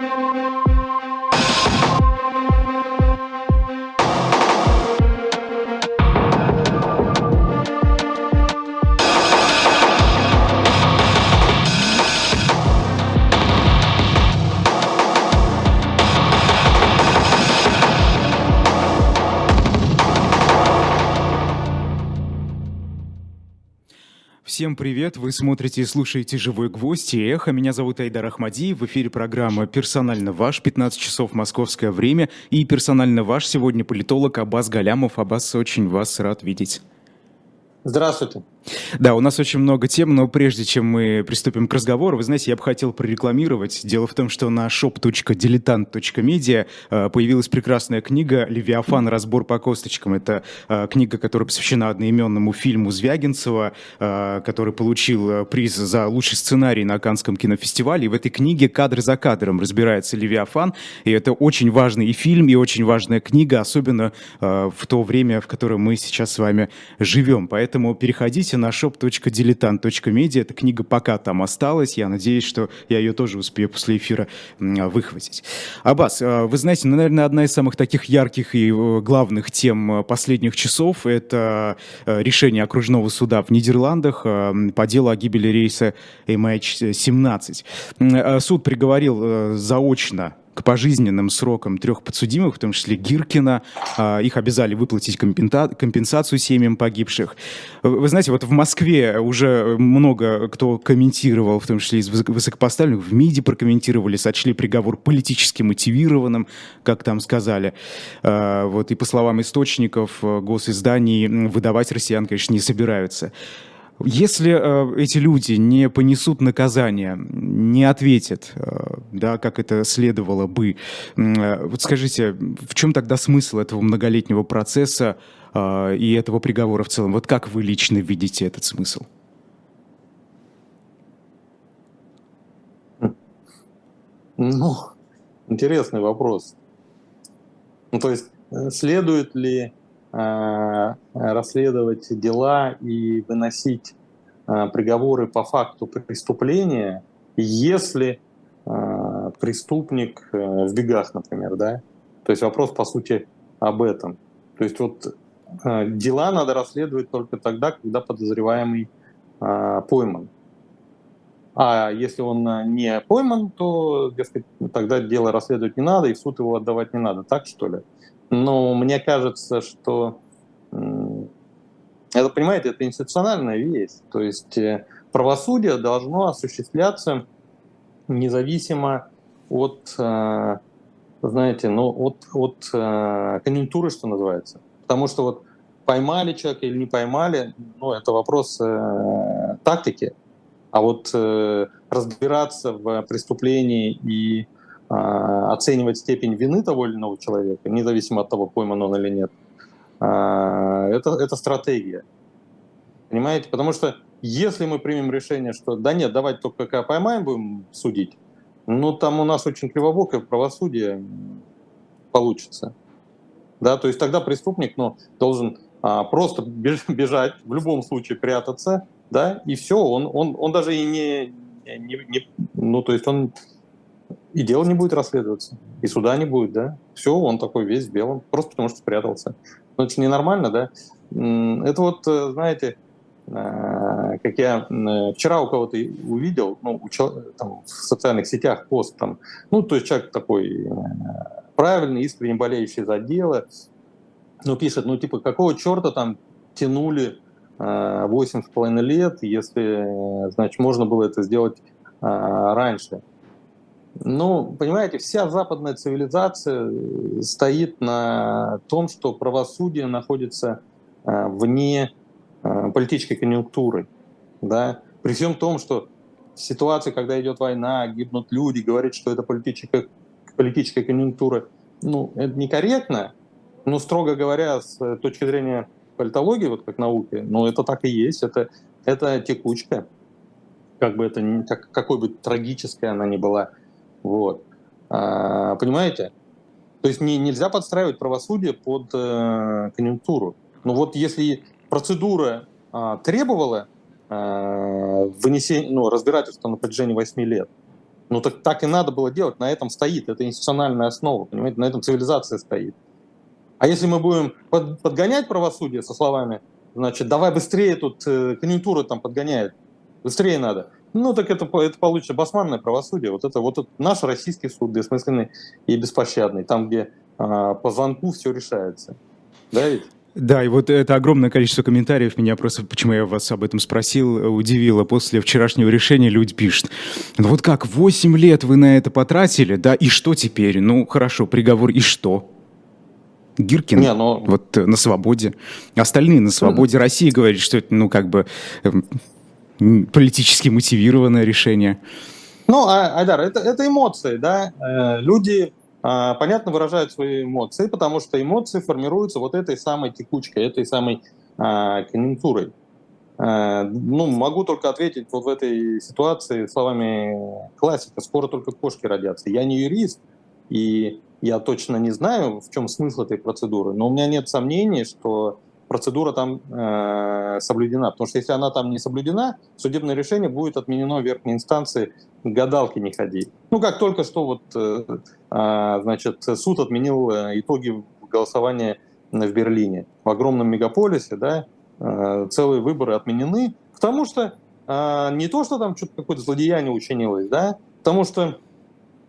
Thank you. Всем привет! Вы смотрите и слушаете «Живой гвоздь» и «Эхо». Меня зовут Айдар Ахмади. В эфире программа «Персонально ваш», 15 часов московское время. И «Персонально ваш» сегодня политолог Абаз Галямов. Абаз, очень вас рад видеть. Здравствуйте. Да, у нас очень много тем, но прежде чем мы приступим к разговору, вы знаете, я бы хотел прорекламировать. Дело в том, что на shop.diletant.media э, появилась прекрасная книга «Левиафан. Разбор по косточкам». Это э, книга, которая посвящена одноименному фильму Звягинцева, э, который получил приз за лучший сценарий на Канском кинофестивале. И в этой книге кадр за кадром разбирается Левиафан. И это очень важный и фильм, и очень важная книга, особенно в то время, в котором мы сейчас с вами живем. Поэтому переходите на shop.diletant.media. Эта книга пока там осталась. Я надеюсь, что я ее тоже успею после эфира выхватить. Аббас, э, вы знаете, ну, наверное, одна из самых таких ярких и э, главных тем э, последних часов – это решение окружного суда в Нидерландах по делу о гибели рейса MH17. Суд приговорил заочно к пожизненным срокам трех подсудимых, в том числе Гиркина. А, их обязали выплатить компенсацию семьям погибших. Вы знаете, вот в Москве уже много кто комментировал, в том числе из высокопоставленных, в МИДе прокомментировали, сочли приговор политически мотивированным, как там сказали. А, вот и по словам источников э, госизданий, выдавать россиян, конечно, не собираются. Если э, эти люди не понесут наказание, не ответят, э, да, как это следовало бы, э, вот скажите, в чем тогда смысл этого многолетнего процесса э, и этого приговора в целом? Вот как вы лично видите этот смысл? Ну, интересный вопрос. Ну, то есть, э, следует ли расследовать дела и выносить э, приговоры по факту преступления, если э, преступник в бегах, например, да. То есть вопрос, по сути, об этом. То есть вот дела надо расследовать только тогда, когда подозреваемый пойман. А если он не пойман, то, дескать, тогда дело расследовать не надо, и в суд его отдавать не надо. Так, что ли? Но мне кажется, что это, понимаете, это институциональная вещь. То есть э, правосудие должно осуществляться независимо от, э, знаете, ну, от, от э, конъюнктуры, что называется. Потому что вот поймали человека или не поймали, ну, это вопрос тактики. А вот разбираться в преступлении и оценивать степень вины того или иного человека, независимо от того, пойман он или нет, а, это, это стратегия. Понимаете? Потому что если мы примем решение, что да нет, давайте только когда поймаем, будем судить, ну там у нас очень кривобокое правосудие получится. Да, то есть тогда преступник ну, должен а, просто бежать, в любом случае прятаться, да, и все, он, он, он даже и не, не, не, ну, то есть он и дело не будет расследоваться, и суда не будет, да. Все, он такой весь в белом, просто потому что спрятался. Ну, это ненормально, да. Это вот, э, знаете, э, как я вчера у кого-то увидел, ну, там, в социальных сетях пост, там, ну, то есть человек такой э, правильный, искренне болеющий за дело, ну, пишет, ну, типа, какого черта там тянули восемь с половиной лет, если, значит, можно было это сделать раньше. Ну, понимаете, вся западная цивилизация э, стоит на том, что правосудие находится э, вне э, политической конъюнктуры. Да? При всем том, что в ситуации, когда идет война, гибнут люди, говорит, что это политическая, политическая конъюнктура, ну, это некорректно, но, строго говоря, с точки зрения политологии, вот как науки, ну, это так и есть, это, это текучка, как бы это, как, какой бы трагической она ни была. Вот. А, понимаете? То есть не, нельзя подстраивать правосудие под э, конъюнктуру. Но вот если процедура э, требовала э, вынесения, ну, разбирательства на протяжении 8 лет, Ну так, так и надо было делать, на этом стоит, это институциональная основа, понимаете, на этом цивилизация стоит. А если мы будем под, подгонять правосудие со словами, значит, давай быстрее, тут э, конъюнктура там подгоняет, быстрее надо, ну так это, это получится басманное правосудие. Вот это вот это наш российский суд, бессмысленный и беспощадный, там, где э, по звонку все решается. Да ведь? Да, и вот это огромное количество комментариев меня просто, почему я вас об этом спросил, удивило. После вчерашнего решения люди пишут, ну вот как, 8 лет вы на это потратили, да, и что теперь? Ну, хорошо, приговор, и что? Гиркин Не, но... вот э, на свободе, остальные на свободе. Россия говорит, что это, ну, как бы эм, политически мотивированное решение. Ну, а, Айдар, это, это эмоции, да. Э, люди а, понятно выражают свои эмоции, потому что эмоции формируются вот этой самой текучкой, этой самой а, конъюнктурой. А, ну, могу только ответить вот в этой ситуации словами классика. Скоро только кошки родятся. Я не юрист, и я точно не знаю, в чем смысл этой процедуры, но у меня нет сомнений, что процедура там э, соблюдена. Потому что если она там не соблюдена, судебное решение будет отменено в верхней инстанции, гадалки не ходи. Ну, как только что вот, э, э, значит, суд отменил э, итоги голосования в Берлине. В огромном мегаполисе, да, э, целые выборы отменены, потому что э, не то, что там что-то какое-то злодеяние учинилось, да, потому что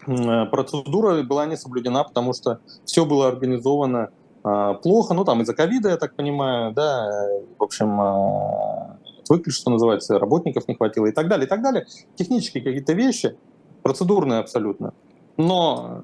э, процедура была не соблюдена, потому что все было организовано плохо, ну там из-за ковида, я так понимаю, да, в общем, а, отвыкли, что называется, работников не хватило и так далее, и так далее. Технические какие-то вещи, процедурные абсолютно. Но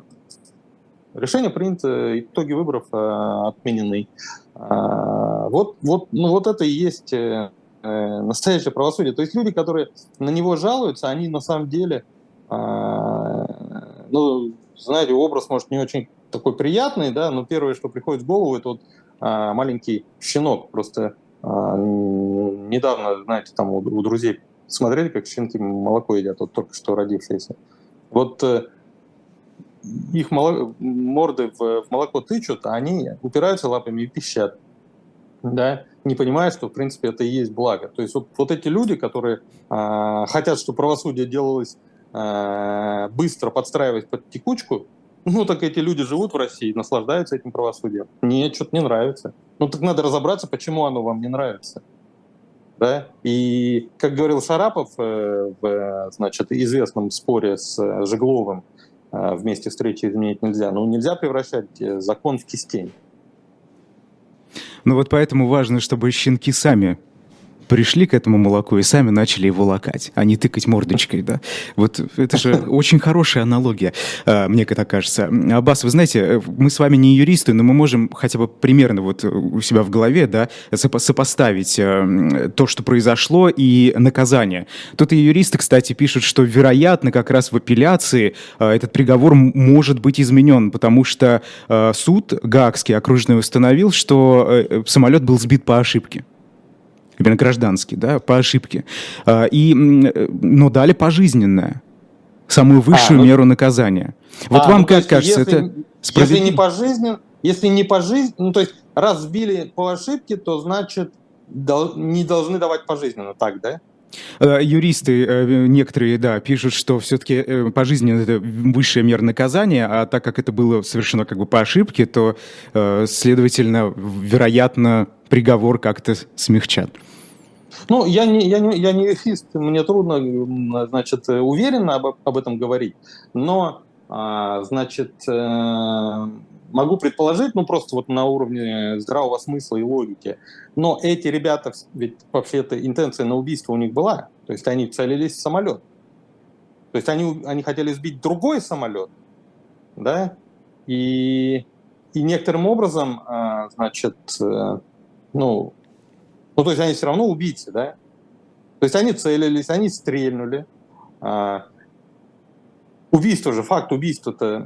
решение принято, итоги выборов а, отменены. Вот, вот, ну, вот это и есть э, э, настоящее правосудие. То есть люди, которые на него жалуются, они на самом деле, ну, знаете, образ, может, не очень такой приятный, да, но первое, что приходит в голову, это вот а, маленький щенок. Просто а, недавно, знаете, там у, у друзей смотрели, как щенки молоко едят, вот только что родившиеся. Вот э, их молоко, морды в, в молоко тычут, а они упираются лапами и пищат. Да, не понимая, что, в принципе, это и есть благо. То есть вот, вот эти люди, которые а, хотят, чтобы правосудие делалось а, быстро, подстраиваясь под текучку, ну, так эти люди живут в России, наслаждаются этим правосудием. Нет, что-то не нравится. Ну, так надо разобраться, почему оно вам не нравится. Да? И, как говорил Шарапов э, в значит, известном споре с э, Жегловым, э, вместе встречи изменить нельзя. Ну, нельзя превращать закон в кистень. Ну вот поэтому важно, чтобы щенки сами пришли к этому молоку и сами начали его лакать, а не тыкать мордочкой, да. Вот это же очень хорошая аналогия, а, мне так кажется. Аббас, вы знаете, э, мы с вами не юристы, но мы можем хотя бы примерно вот у себя в голове, да, сопоставить э, то, что произошло, и наказание. Тут и юристы, кстати, пишут, что, вероятно, как раз в апелляции э, этот приговор может быть изменен, потому что суд Гаагский окружной установил, что самолет был сбит по ошибке именно гражданский, да, по ошибке. А, и, но дали пожизненное, самую высшую а, ну, меру наказания. Вот а, вам ну, как кажется, если, это справедливо? Если не пожизненно, если не пожизненно, ну то есть раз сбили по ошибке, то значит дол, не должны давать пожизненно, так, да? Э, юристы э, некоторые, да, пишут, что все-таки э, пожизненно это высшая мера наказания, а так как это было совершено как бы по ошибке, то, следовательно, вероятно, приговор как-то смягчат. Ну, я не, я не, я не юрист, мне трудно, значит, уверенно об, об этом говорить, но, а, значит, могу предположить, ну просто вот на уровне здравого смысла и логики. Но эти ребята, ведь вообще-то интенция на убийство у них была. То есть они целились в самолет. То есть они, они хотели сбить другой самолет. Да? И, и некоторым образом, а, значит, э, ну, ну, то есть они все равно убийцы, да? То есть они целились, они стрельнули. А, убийство же, факт убийства-то э,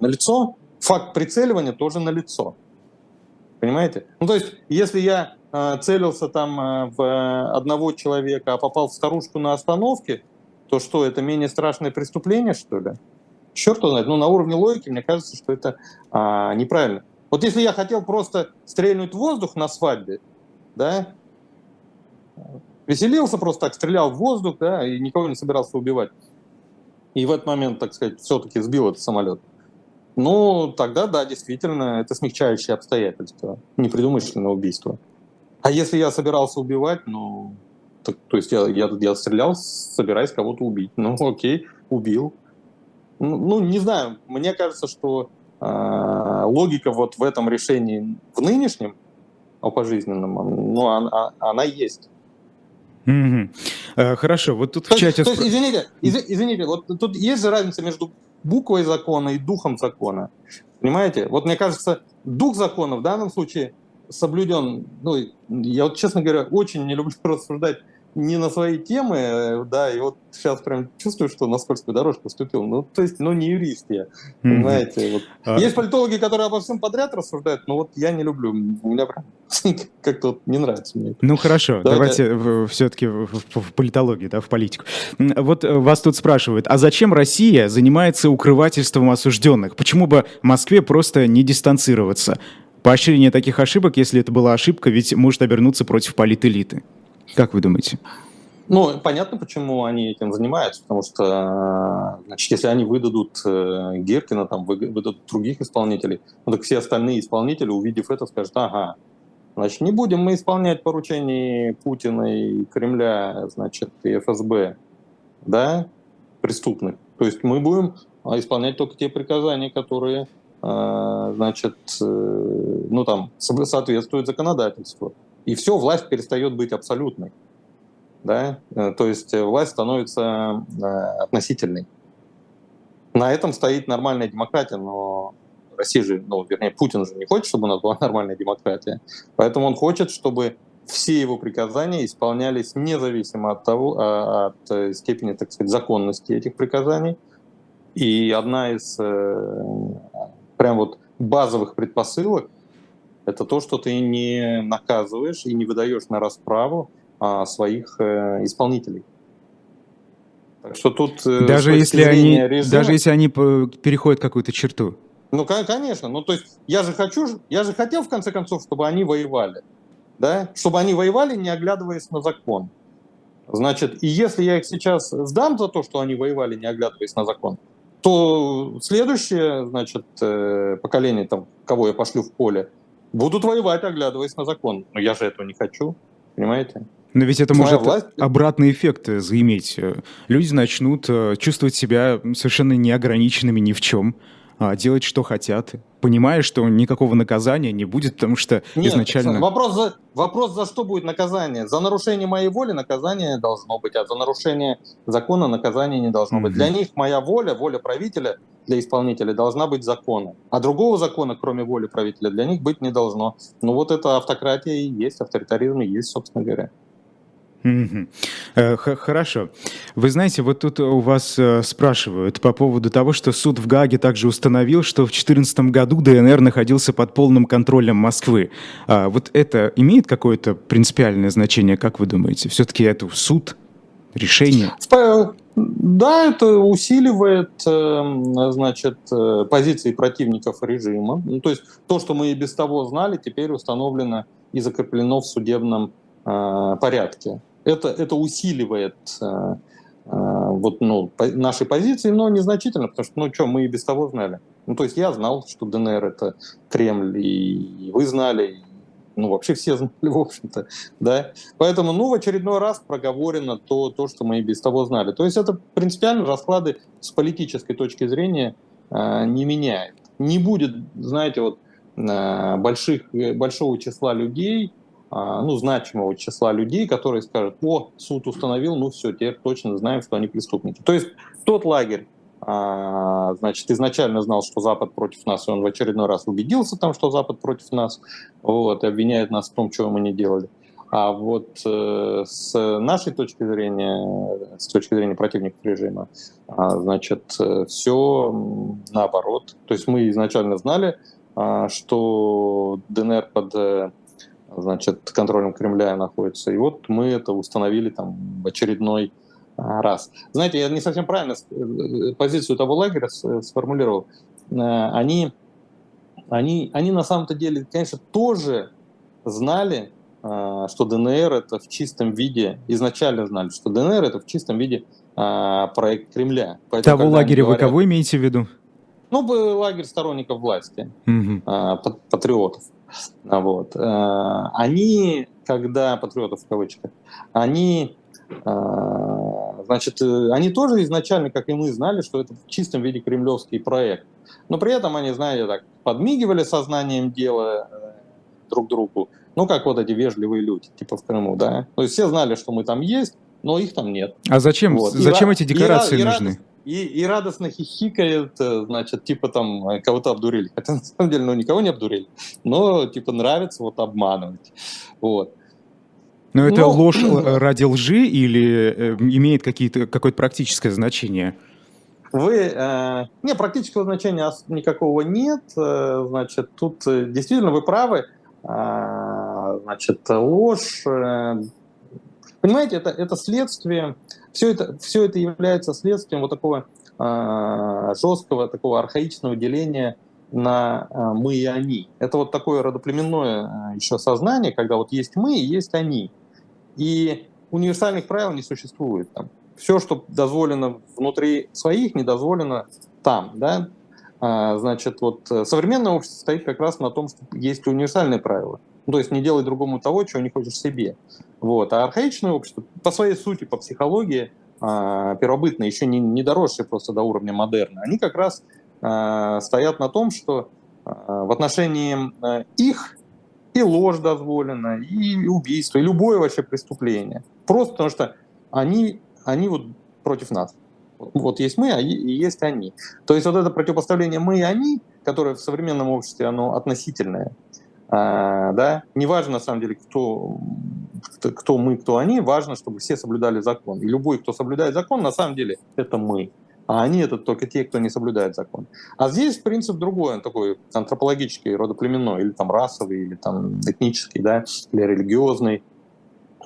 на лицо, факт прицеливания тоже на лицо. Понимаете? Ну, то есть, если я э, целился там э, в одного человека, а попал в старушку на остановке, то что, это менее страшное преступление, что ли? Черт знает. Ну, на уровне логики, мне кажется, что это а, неправильно. Вот если я хотел просто стрельнуть воздух на свадьбе, да, веселился просто так, стрелял в воздух, да, и никого не собирался убивать, и в этот момент, так сказать, все-таки сбил этот самолет, ну, тогда, да, действительно, это смягчающие обстоятельства, непредумышленное убийство. А если я собирался убивать, ну, так, то есть я, я, я стрелял, собираясь кого-то убить. Ну, окей, убил. Ну, ну не знаю, мне кажется, что э, логика вот в этом решении, в нынешнем, о пожизненном, ну, она, она есть. Mm-hmm. Хорошо, вот тут то в чате... То есть, извините, из, извините, вот тут есть же разница между буквой закона и духом закона. Понимаете? Вот мне кажется, дух закона в данном случае соблюден. Ну, я вот, честно говоря, очень не люблю рассуждать не на свои темы, э, да, и вот сейчас прям чувствую, что на скользкую дорожку вступил. Ну, то есть, ну, не юрист я, понимаете. Вот. А... Есть политологи, которые обо всем подряд рассуждают, но вот я не люблю. У меня прям как-то вот не нравится мне. Ну, хорошо, давайте, давайте все-таки в, в, политологию, да, в политику. Вот э, вас тут спрашивают, а зачем Россия занимается укрывательством осужденных? Почему бы Москве просто не дистанцироваться? Поощрение таких ошибок, если это была ошибка, ведь может обернуться против политэлиты. Как вы думаете? Ну, понятно, почему они этим занимаются, потому что, значит, если они выдадут э, Геркина, там, выдадут других исполнителей, ну, так все остальные исполнители, увидев это, скажут, ага, значит, не будем мы исполнять поручения Путина и Кремля, значит, и ФСБ, да, преступных. То есть мы будем а, исполнять только те приказания, которые, э, значит, э, ну, там, соответствуют законодательству и все, власть перестает быть абсолютной. Да? Э, то есть э, власть становится э, относительной. На этом стоит нормальная демократия, но Россия же, ну, вернее, Путин же не хочет, чтобы у нас была нормальная демократия. Поэтому он хочет, чтобы все его приказания исполнялись независимо от того, а, от степени, так сказать, законности этих приказаний. И одна из прям вот базовых предпосылок это то, что ты не наказываешь и не выдаешь на расправу а, своих э, исполнителей. Так что тут э, даже если они режима, даже если они переходят какую-то черту. Ну конечно, ну то есть я же хочу, я же хотел в конце концов, чтобы они воевали, да, чтобы они воевали, не оглядываясь на закон. Значит, и если я их сейчас сдам за то, что они воевали, не оглядываясь на закон, то следующее, значит, э, поколение, там, кого я пошлю в поле, будут воевать, оглядываясь на закон. Но я же этого не хочу, понимаете? Но ведь это Моя может власть... обратный эффект заиметь. Люди начнут э, чувствовать себя совершенно неограниченными ни в чем, делать, что хотят, понимая, что никакого наказания не будет, потому что Нет, изначально... Вопрос за, вопрос, за что будет наказание? За нарушение моей воли наказание должно быть, а за нарушение закона наказание не должно быть. Для них моя воля, воля правителя для исполнителя должна быть законом. А другого закона, кроме воли правителя, для них быть не должно. Ну вот это автократия и есть, авторитаризм и есть, собственно говоря. Э, хорошо. Вы знаете, вот тут у вас э, спрашивают по поводу того, что суд в Гааге также установил, что в 2014 году ДНР находился под полным контролем Москвы. А вот это имеет какое-то принципиальное значение, как вы думаете? Все-таки это суд, решение? Да, это усиливает, эм, значит, э, позиции противников режима. Ну, то есть то, что мы и без того знали, теперь установлено и закреплено в судебном порядке это, это усиливает э, э, вот, ну, наши позиции, но незначительно, потому что, ну что, мы и без того знали. Ну, то есть я знал, что ДНР — это Кремль, и, вы знали, и, ну, вообще все знали, в общем-то, да. Поэтому, ну, в очередной раз проговорено то, то, что мы и без того знали. То есть это принципиально расклады с политической точки зрения э, не меняет. Не будет, знаете, вот э, больших, большого числа людей, ну, значимого числа людей, которые скажут, о, суд установил, ну все, теперь точно знаем, что они преступники. То есть тот лагерь, а, значит, изначально знал, что Запад против нас, и он в очередной раз убедился там, что Запад против нас, вот, и обвиняет нас в том, чего мы не делали. А вот э, с нашей точки зрения, с точки зрения противников режима, э, значит, все наоборот. То есть мы изначально знали, э, что ДНР под э, значит, контролем Кремля находится. И вот мы это установили там в очередной а, раз. Знаете, я не совсем правильно э, позицию того лагеря сформулировал. Э, они, они, они на самом-то деле, конечно, тоже знали, э, что ДНР это в чистом виде, изначально знали, что ДНР это в чистом виде проект Кремля. Поэтому, Того лагеря говорят, вы кого имеете в виду? Ну, лагерь сторонников власти, угу. патриотов. Вот. Они, когда, патриотов в кавычках, они Значит, они тоже изначально, как и мы, знали, что это в чистом виде кремлевский проект. Но при этом они, знаете, так подмигивали сознанием дела друг другу. Ну, как вот эти вежливые люди, типа в Крыму, да. То есть все знали, что мы там есть, но их там нет. А зачем, вот. зачем и, эти декорации и, нужны? И, и радостно хихикает, э, значит, типа там э, кого-то обдурили. Хотя на самом деле, ну, никого не обдурили. Но, типа, нравится вот обманывать. Вот. Но это ну, ложь ради лжи или э, имеет какие-то, какое-то практическое значение? Вы, э, не, практического значения никакого нет. Э, значит, тут э, действительно вы правы. Э, значит, ложь. Понимаете, это, это следствие, все это, все это является следствием вот такого э, жесткого, такого архаичного деления на э, мы и они. Это вот такое родоплеменное э, еще сознание, когда вот есть мы и есть они. И универсальных правил не существует. Там все, что дозволено внутри своих, не дозволено там, да. А, значит, вот э, современное общество стоит как раз на том, что есть универсальные правила. Ну, то есть не делай другому того, чего не хочешь себе. Вот. А архаичное общество по своей сути, по психологии, а, первобытное, еще не, не доросшие просто до уровня модерна, они как раз а, стоят на том, что в отношении их и ложь дозволена, и убийство, и любое вообще преступление. Просто потому что они они вот против нас. Вот есть мы, а есть они. То есть вот это противопоставление мы и они, которое в современном обществе, оно относительное. А, да? Неважно, на самом деле, кто, кто мы, кто они, важно, чтобы все соблюдали закон. И любой, кто соблюдает закон, на самом деле, это мы. А они это только те, кто не соблюдает закон. А здесь принцип другой, он такой антропологический, родоплеменной, или там расовый, или там этнический, да, или религиозный.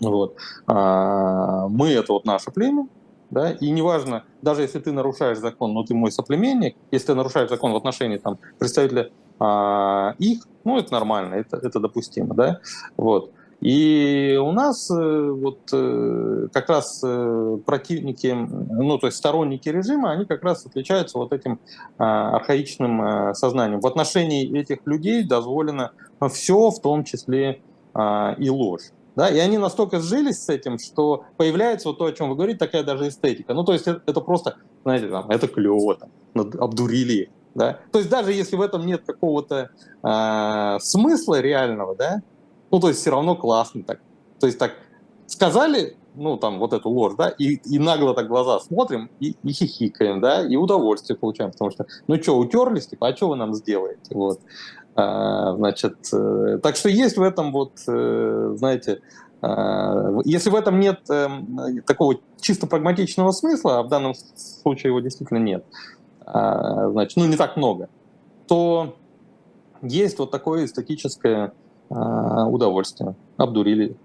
Вот. А, мы — это вот наше племя, да, и неважно, даже если ты нарушаешь закон, но ты мой соплеменник, если ты нарушаешь закон в отношении там, представителя а, их, ну, это нормально, это, это допустимо, да, вот. И у нас э, вот э, как раз э, противники, ну то есть сторонники режима, они как раз отличаются вот этим а, архаичным сознанием. В отношении этих людей дозволено все, в том числе и ложь. Да, и они настолько сжились с этим, что появляется вот то, о чем вы говорите, такая даже эстетика. Ну, то есть это, это просто, знаете, там, это клево, там, обдурили Да? То есть даже если в этом нет какого-то э, смысла реального, да, ну, то есть все равно классно так. То есть так сказали, ну, там, вот эту ложь, да, и, и нагло так глаза смотрим и, и хихикаем, да, и удовольствие получаем, потому что, ну, что, утерлись, типа, а что вы нам сделаете, вот. А, значит, э, так что есть в этом вот, э, знаете, а, если в этом нет эм, такого чисто прагматичного смысла, а в данном случае его действительно нет, значит, ну не так много, то есть вот такое эстетическое удовольствие. Обдурили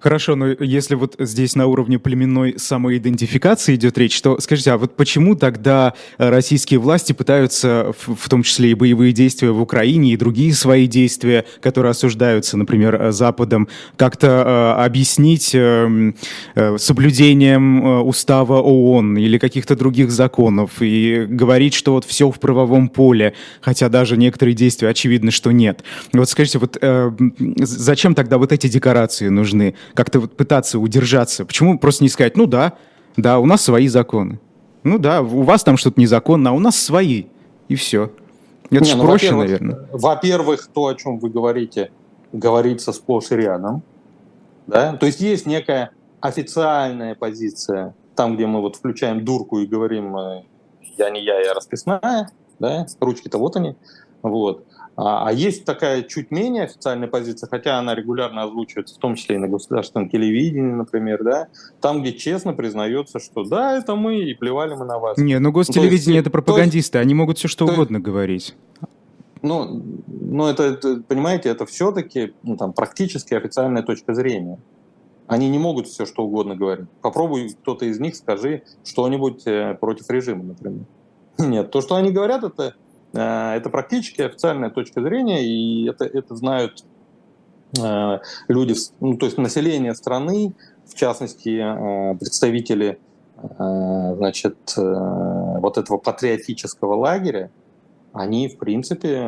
Хорошо, но если вот здесь на уровне племенной самоидентификации идет речь, то скажите, а вот почему тогда российские власти пытаются, в, том числе и боевые действия в Украине, и другие свои действия, которые осуждаются, например, Западом, как-то э, объяснить э, э, соблюдением э, устава ООН или каких-то других законов и говорить, что вот все в правовом поле, хотя даже некоторые действия очевидно, что нет. Вот скажите, вот э, зачем тогда вот эти декорации нужны? Как-то вот пытаться удержаться? Почему просто не сказать, ну да, да, у нас свои законы. Ну да, у вас там что-то незаконно, а у нас свои. И все. Это не, же ну, проще, во наверное. Во-первых, то, о чем вы говорите, говорится сплошь и рядом. Да? То есть есть некая официальная позиция, там, где мы вот включаем дурку и говорим э, «я не я, я расписная», да? ручки-то вот они. Вот. А, а есть такая чуть менее официальная позиция, хотя она регулярно озвучивается, в том числе и на государственном телевидении, например, да, там, где честно признается, что да, это мы, и плевали мы на вас. Не, ну гостелевидение есть, это пропагандисты, есть, они могут все что угодно есть, говорить. Ну, ну это, это, понимаете, это все-таки ну, там, практически официальная точка зрения. Они не могут все что угодно говорить. Попробуй кто-то из них скажи что-нибудь э, против режима, например. Нет, то, что они говорят, это это практически официальная точка зрения, и это, это знают э, люди, ну, то есть население страны, в частности, э, представители значит, вот этого патриотического лагеря, они, в принципе,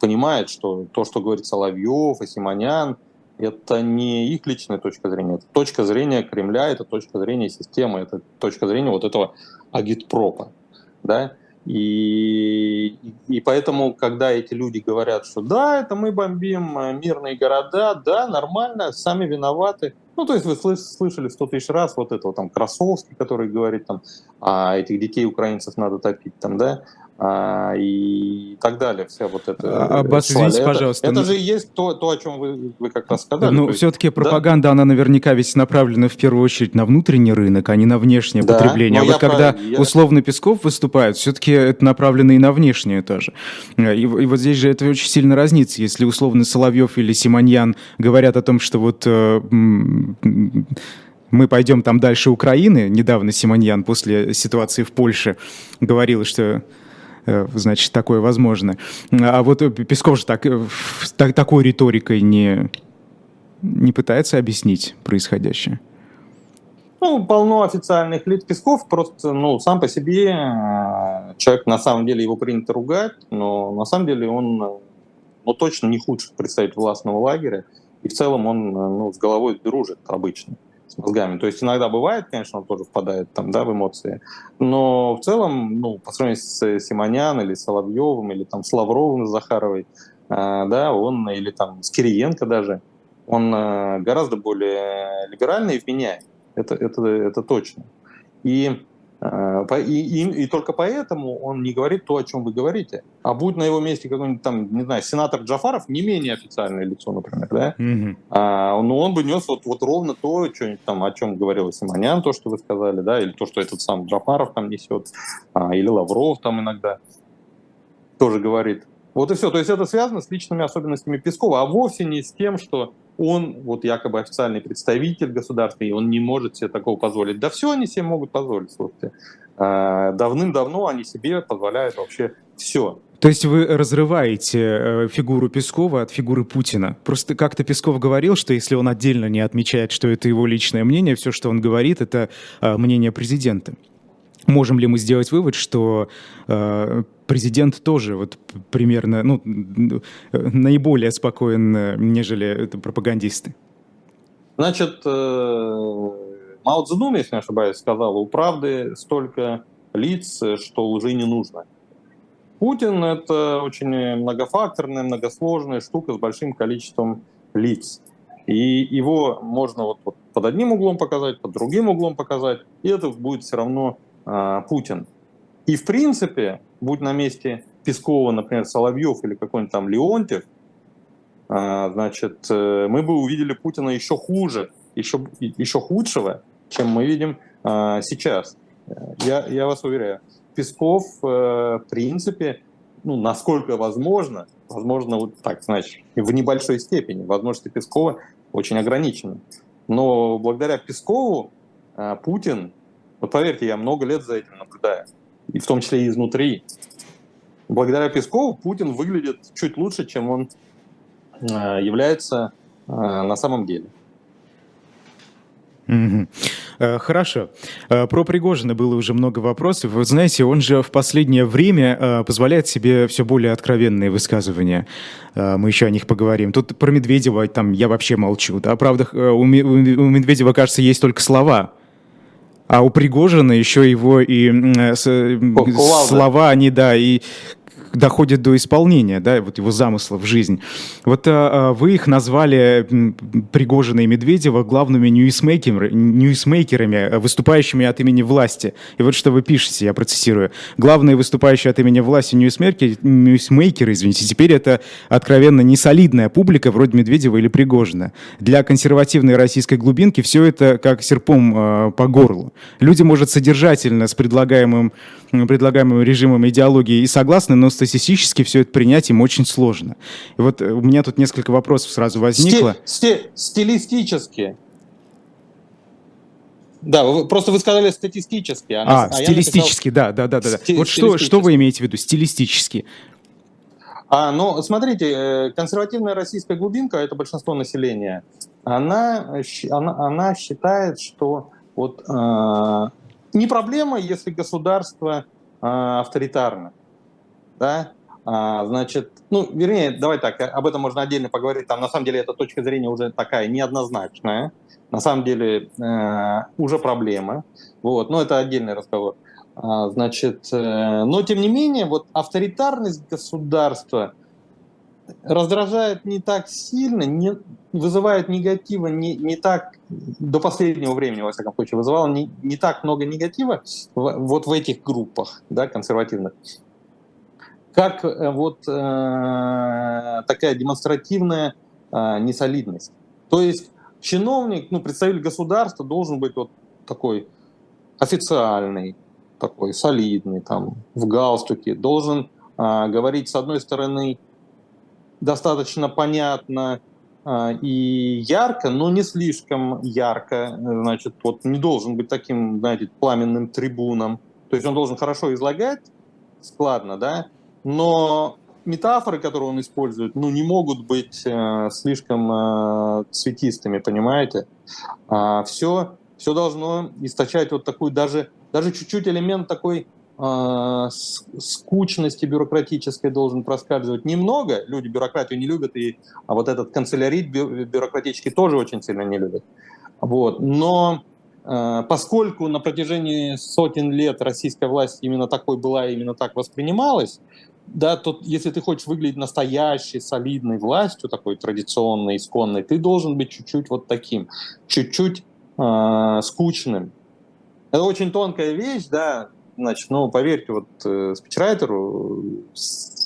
понимают, что то, что говорит Соловьев и Симонян, это не их личная точка зрения, это точка зрения Кремля, это точка зрения системы, это точка зрения вот этого агитпропа. Да? И, и поэтому, когда эти люди говорят, что да, это мы бомбим э, мирные города, да, нормально, сами виноваты. Ну, то есть вы слышали сто тысяч раз вот этого там Красовский, который говорит там, а этих детей украинцев надо топить там, да, а, и так далее. Вся вот эта Аббас, извините, это, пожалуйста. Это, же и есть то, то, о чем вы, вы как раз сказали. Ну, все-таки пропаганда, да? она наверняка ведь направлена в первую очередь на внутренний рынок, а не на внешнее да, потребление. А вот когда я... условно Песков выступает, все-таки это направлено и на внешнее тоже. И, и вот здесь же это очень сильно разнится. Если условно Соловьев или Симоньян говорят о том, что вот э, мы пойдем там дальше Украины. Недавно Симоньян после ситуации в Польше говорил, что Э, значит, такое возможно. А вот Песков же так, э, так, такой риторикой не, не пытается объяснить происходящее. Ну, полно официальных лиц. Песков просто, ну, сам по себе э, человек, на самом деле, его принято ругать, но на самом деле он, ну, точно не худший представитель властного лагеря, и в целом он, ну, с головой дружит обычно с мозгами. То есть иногда бывает, конечно, он тоже впадает там, да, в эмоции, но в целом, ну, по сравнению с Симонян или Соловьевым, или там с Лавровым, с Захаровой, э, да, он, или там с Кириенко даже, он э, гораздо более либеральный и вменяемый. Это, это, это точно. И Э, и, и, и только поэтому он не говорит то, о чем вы говорите. А будь на его месте какой-нибудь там, не знаю, сенатор Джафаров, не менее официальное лицо, например, да, mm-hmm. а, ну он бы нес вот, вот ровно то, что там, о чем говорил Симонян, то, что вы сказали, да, или то, что этот сам Джафаров там несет, а, или Лавров там иногда тоже говорит. Вот и все. То есть это связано с личными особенностями Пескова, а вовсе не с тем, что он вот якобы официальный представитель государства, и он не может себе такого позволить. Да все они себе могут позволить, слушайте. А, давным-давно они себе позволяют вообще все. То есть вы разрываете э, фигуру Пескова от фигуры Путина. Просто как-то Песков говорил, что если он отдельно не отмечает, что это его личное мнение, все, что он говорит, это э, мнение президента. Можем ли мы сделать вывод, что э, президент тоже вот примерно ну, наиболее спокоен, э, нежели это пропагандисты? Значит, э, Мао Цзэдун, если не ошибаюсь, сказал, у правды столько лиц, что уже не нужно. Путин — это очень многофакторная, многосложная штука с большим количеством лиц. И его можно вот, вот под одним углом показать, под другим углом показать, и это будет все равно Путин. И в принципе, будь на месте Пескова, например, Соловьев или какой-нибудь там Леонтьев, а, значит, э, мы бы увидели Путина еще хуже, еще, еще худшего, чем мы видим сейчас. Я, я вас уверяю, Песков, э, в принципе, ну, насколько возможно, возможно, вот так, значит, в небольшой степени, возможности Пескова очень ограничены. Но благодаря Пескову Путин вот поверьте, я много лет за этим наблюдаю, и в том числе и изнутри. Благодаря Пескову Путин выглядит чуть лучше, чем он э, является э, на самом деле. Угу. Хорошо. Про Пригожина было уже много вопросов. Вы знаете, он же в последнее время позволяет себе все более откровенные высказывания. Мы еще о них поговорим. Тут про Медведева там я вообще молчу. Да? Правда, у Медведева, кажется, есть только слова а у Пригожина еще его и э, слова, они, да, и доходит до исполнения, да, вот его замысла в жизнь. Вот а, вы их назвали, Пригожина и Медведева, главными ньюсмейкерами, ньюсмейкерами, выступающими от имени власти. И вот что вы пишете, я процессирую. Главные выступающие от имени власти ньюсмейкеры, ньюсмейкеры извините, теперь это откровенно несолидная публика, вроде Медведева или Пригожина. Для консервативной российской глубинки все это как серпом э, по горлу. Люди, может, содержательно с предлагаемым, предлагаемым режимом идеологии и согласны, но статистически все это принять им очень сложно. И вот э, у меня тут несколько вопросов сразу возникло. Сти, стилистически. Да, вы, просто вы сказали статистически. А, а, а стилистически, написал... да, да, да, да. Сти- вот что, что вы имеете в виду, стилистически? А, ну, смотрите, э, консервативная российская глубинка, это большинство населения, она, она, она считает, что вот э, не проблема, если государство а, авторитарно. Да? А, значит, ну, вернее, давай так, об этом можно отдельно поговорить. Там, на самом деле, эта точка зрения уже такая неоднозначная. На самом деле, э, уже проблема. Вот, но это отдельный разговор. А, значит, э, но тем не менее, вот авторитарность государства раздражает не так сильно, не, вызывает негатива не, не так, до последнего времени, во всяком случае, вызывало не, не так много негатива в, вот в этих группах, да, консервативных, как э, вот э, такая демонстративная э, несолидность. То есть чиновник, ну, представитель государства должен быть вот такой официальный, такой солидный, там, в галстуке, должен э, говорить, с одной стороны, достаточно понятно э, и ярко, но не слишком ярко, значит, вот не должен быть таким, знаете, пламенным трибуном, то есть он должен хорошо излагать, складно, да, но метафоры, которые он использует, ну, не могут быть э, слишком э, цветистыми, понимаете? А, все, все должно источать вот такую даже, даже чуть-чуть элемент такой э, скучности бюрократической должен проскальзывать. Немного, люди бюрократию не любят, и, а вот этот канцелярит бю, бюрократический тоже очень сильно не любят. Вот. Но э, поскольку на протяжении сотен лет российская власть именно такой была именно так воспринималась, да, тут, если ты хочешь выглядеть настоящей, солидной властью, такой традиционной, исконной, ты должен быть чуть-чуть вот таким, чуть-чуть э, скучным. Это очень тонкая вещь, да, значит, ну, поверьте, вот э, спичрайтеру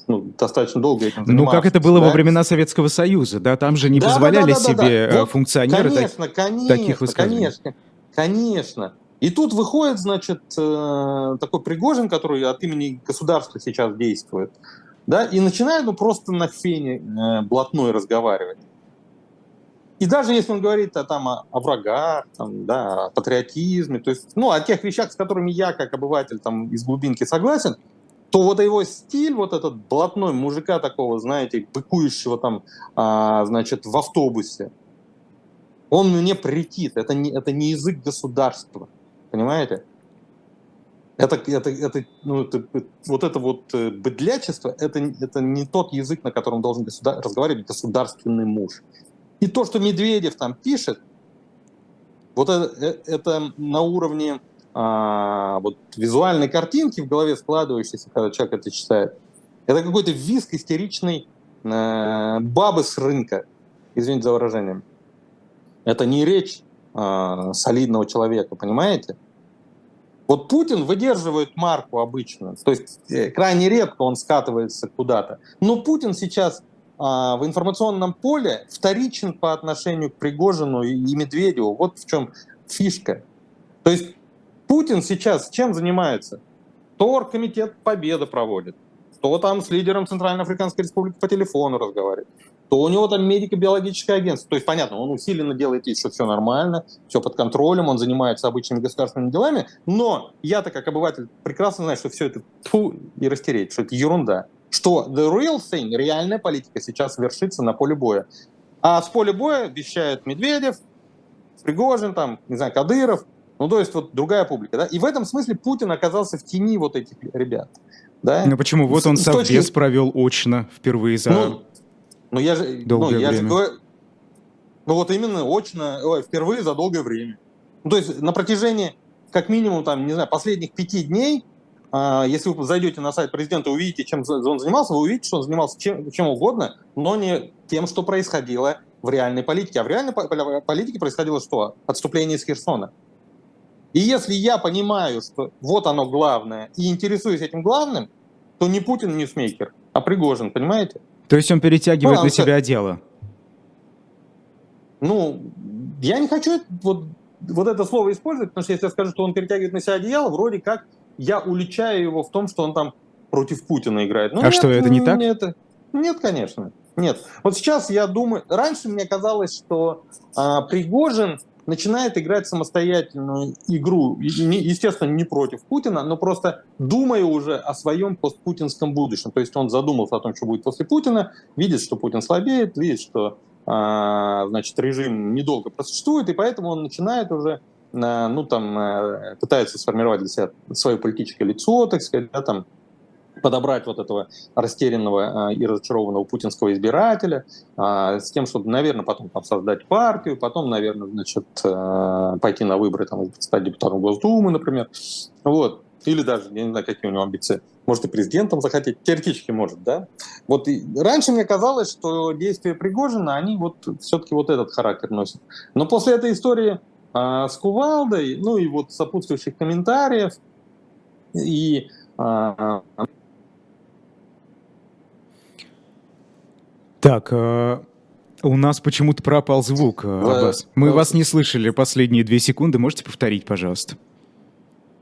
ну, достаточно долго этим Ну, как это было да? во времена Советского Союза, да, там же не да, позволяли да, да, да, себе да, да. функционеры конечно, так, конечно, таких высказываний. Конечно, конечно. И тут выходит, значит, э, такой Пригожин, который от имени государства сейчас действует, да, и начинает ну, просто на фене э, блатной разговаривать. И даже если он говорит о, там, о врагах, там, да, о патриотизме, то есть, ну, о тех вещах, с которыми я, как обыватель там, из глубинки согласен, то вот его стиль, вот этот блатной мужика такого, знаете, быкующего там, а, значит, в автобусе, он мне претит. Это не, это не язык государства. Понимаете? Это, это, это, ну, это, вот это вот э, быдлячество, это, это не тот язык, на котором должен государ, разговаривать государственный муж. И то, что Медведев там пишет, вот это, э, это на уровне а, вот визуальной картинки в голове складывающейся, когда человек это читает. Это какой-то виск истеричной э, бабы с рынка, извините за выражение. Это не речь э, солидного человека, понимаете? Вот Путин выдерживает марку обычно, то есть э, крайне редко он скатывается куда-то. Но Путин сейчас а, в информационном поле вторичен по отношению к Пригожину и, Медведеву. Вот в чем фишка. То есть Путин сейчас чем занимается? То Оргкомитет Победы проводит, то там с лидером Центральноафриканской Республики по телефону разговаривает, то у него там медико-биологическое агентство. То есть, понятно, он усиленно делает вид, что все нормально, все под контролем, он занимается обычными государственными делами, но я-то как обыватель прекрасно знаю, что все это тьфу, и растереть, что это ерунда. Что the real thing, реальная политика сейчас вершится на поле боя. А с поля боя вещает Медведев, Пригожин, там, не знаю, Кадыров, ну, то есть вот другая публика, да. И в этом смысле Путин оказался в тени вот этих ребят. Да? Ну почему? Вот он совбез точки... провел очно впервые за ну, но я же, долгое ну, я время. Же говорю, ну вот именно очно, ой, впервые за долгое время. Ну, то есть на протяжении, как минимум, там, не знаю, последних пяти дней, э, если вы зайдете на сайт президента, увидите, чем он занимался, вы увидите, что он занимался чем, чем угодно, но не тем, что происходило в реальной политике. А в реальной политике происходило что? Отступление из Херсона. И если я понимаю, что вот оно главное, и интересуюсь этим главным, то не Путин ньюсмейкер, а Пригожин, понимаете? То есть он перетягивает ну, на себя одеяло? Ну, я не хочу вот, вот это слово использовать, потому что если я скажу, что он перетягивает на себя одеяло, вроде как я уличаю его в том, что он там против Путина играет. Ну, а нет, что, это не так? Нет, нет, конечно. Нет. Вот сейчас я думаю... Раньше мне казалось, что а, Пригожин начинает играть самостоятельную игру, естественно, не против Путина, но просто думая уже о своем постпутинском будущем. То есть он задумался о том, что будет после Путина, видит, что Путин слабеет, видит, что а, значит, режим недолго просуществует, и поэтому он начинает уже ну, там, пытается сформировать для себя свое политическое лицо, так сказать, да, там, подобрать вот этого растерянного и разочарованного путинского избирателя с тем, чтобы, наверное, потом там, создать партию, потом, наверное, значит, пойти на выборы, там, стать депутатом Госдумы, например. Вот. Или даже, я не знаю, какие у него амбиции. Может, и президентом захотеть. Теоретически может, да? Вот и раньше мне казалось, что действия Пригожина, они вот все-таки вот этот характер носят. Но после этой истории а, с Кувалдой, ну и вот сопутствующих комментариев, и а, Так, э, у нас почему-то пропал звук, э, Аббас. Мы вас не слышали последние две секунды. Можете повторить, пожалуйста?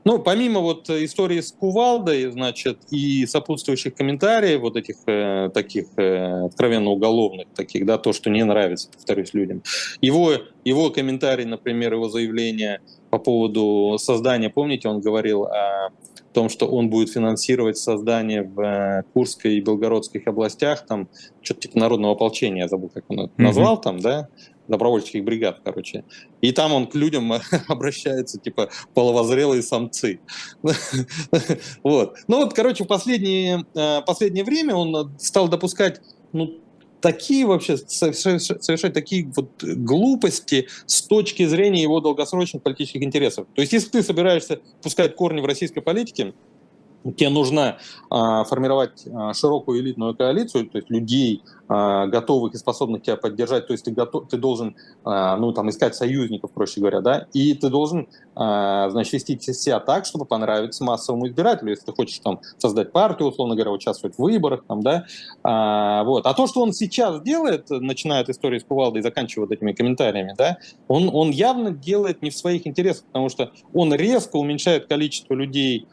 Ну, помимо вот истории с Кувалдой, значит, и сопутствующих комментариев, вот этих э, таких э, откровенно уголовных, таких, да, то, что не нравится, повторюсь, людям, его, его комментарий, например, его заявление по поводу создания, помните, он говорил о том, что он будет финансировать создание в э, Курской и Белгородских областях, там, что-то типа народного ополчения, я забыл, как он это назвал, mm-hmm. там, да, добровольческих бригад, короче. И там он к людям обращается, типа, половозрелые самцы. вот. Ну вот, короче, в последнее, э, последнее время он стал допускать, ну, такие вообще, совершать такие вот глупости с точки зрения его долгосрочных политических интересов. То есть, если ты собираешься пускать корни в российской политике, тебе нужно а, формировать а, широкую элитную коалицию, то есть людей, а, готовых и способных тебя поддержать, то есть ты, готов, ты должен а, ну, там, искать союзников, проще говоря, да, и ты должен а, значит, вести себя так, чтобы понравиться массовому избирателю, если ты хочешь там, создать партию, условно говоря, участвовать в выборах, там, да, а, вот. А то, что он сейчас делает, начиная от истории с Кувалдой и заканчивая вот этими комментариями, да, он, он явно делает не в своих интересах, потому что он резко уменьшает количество людей,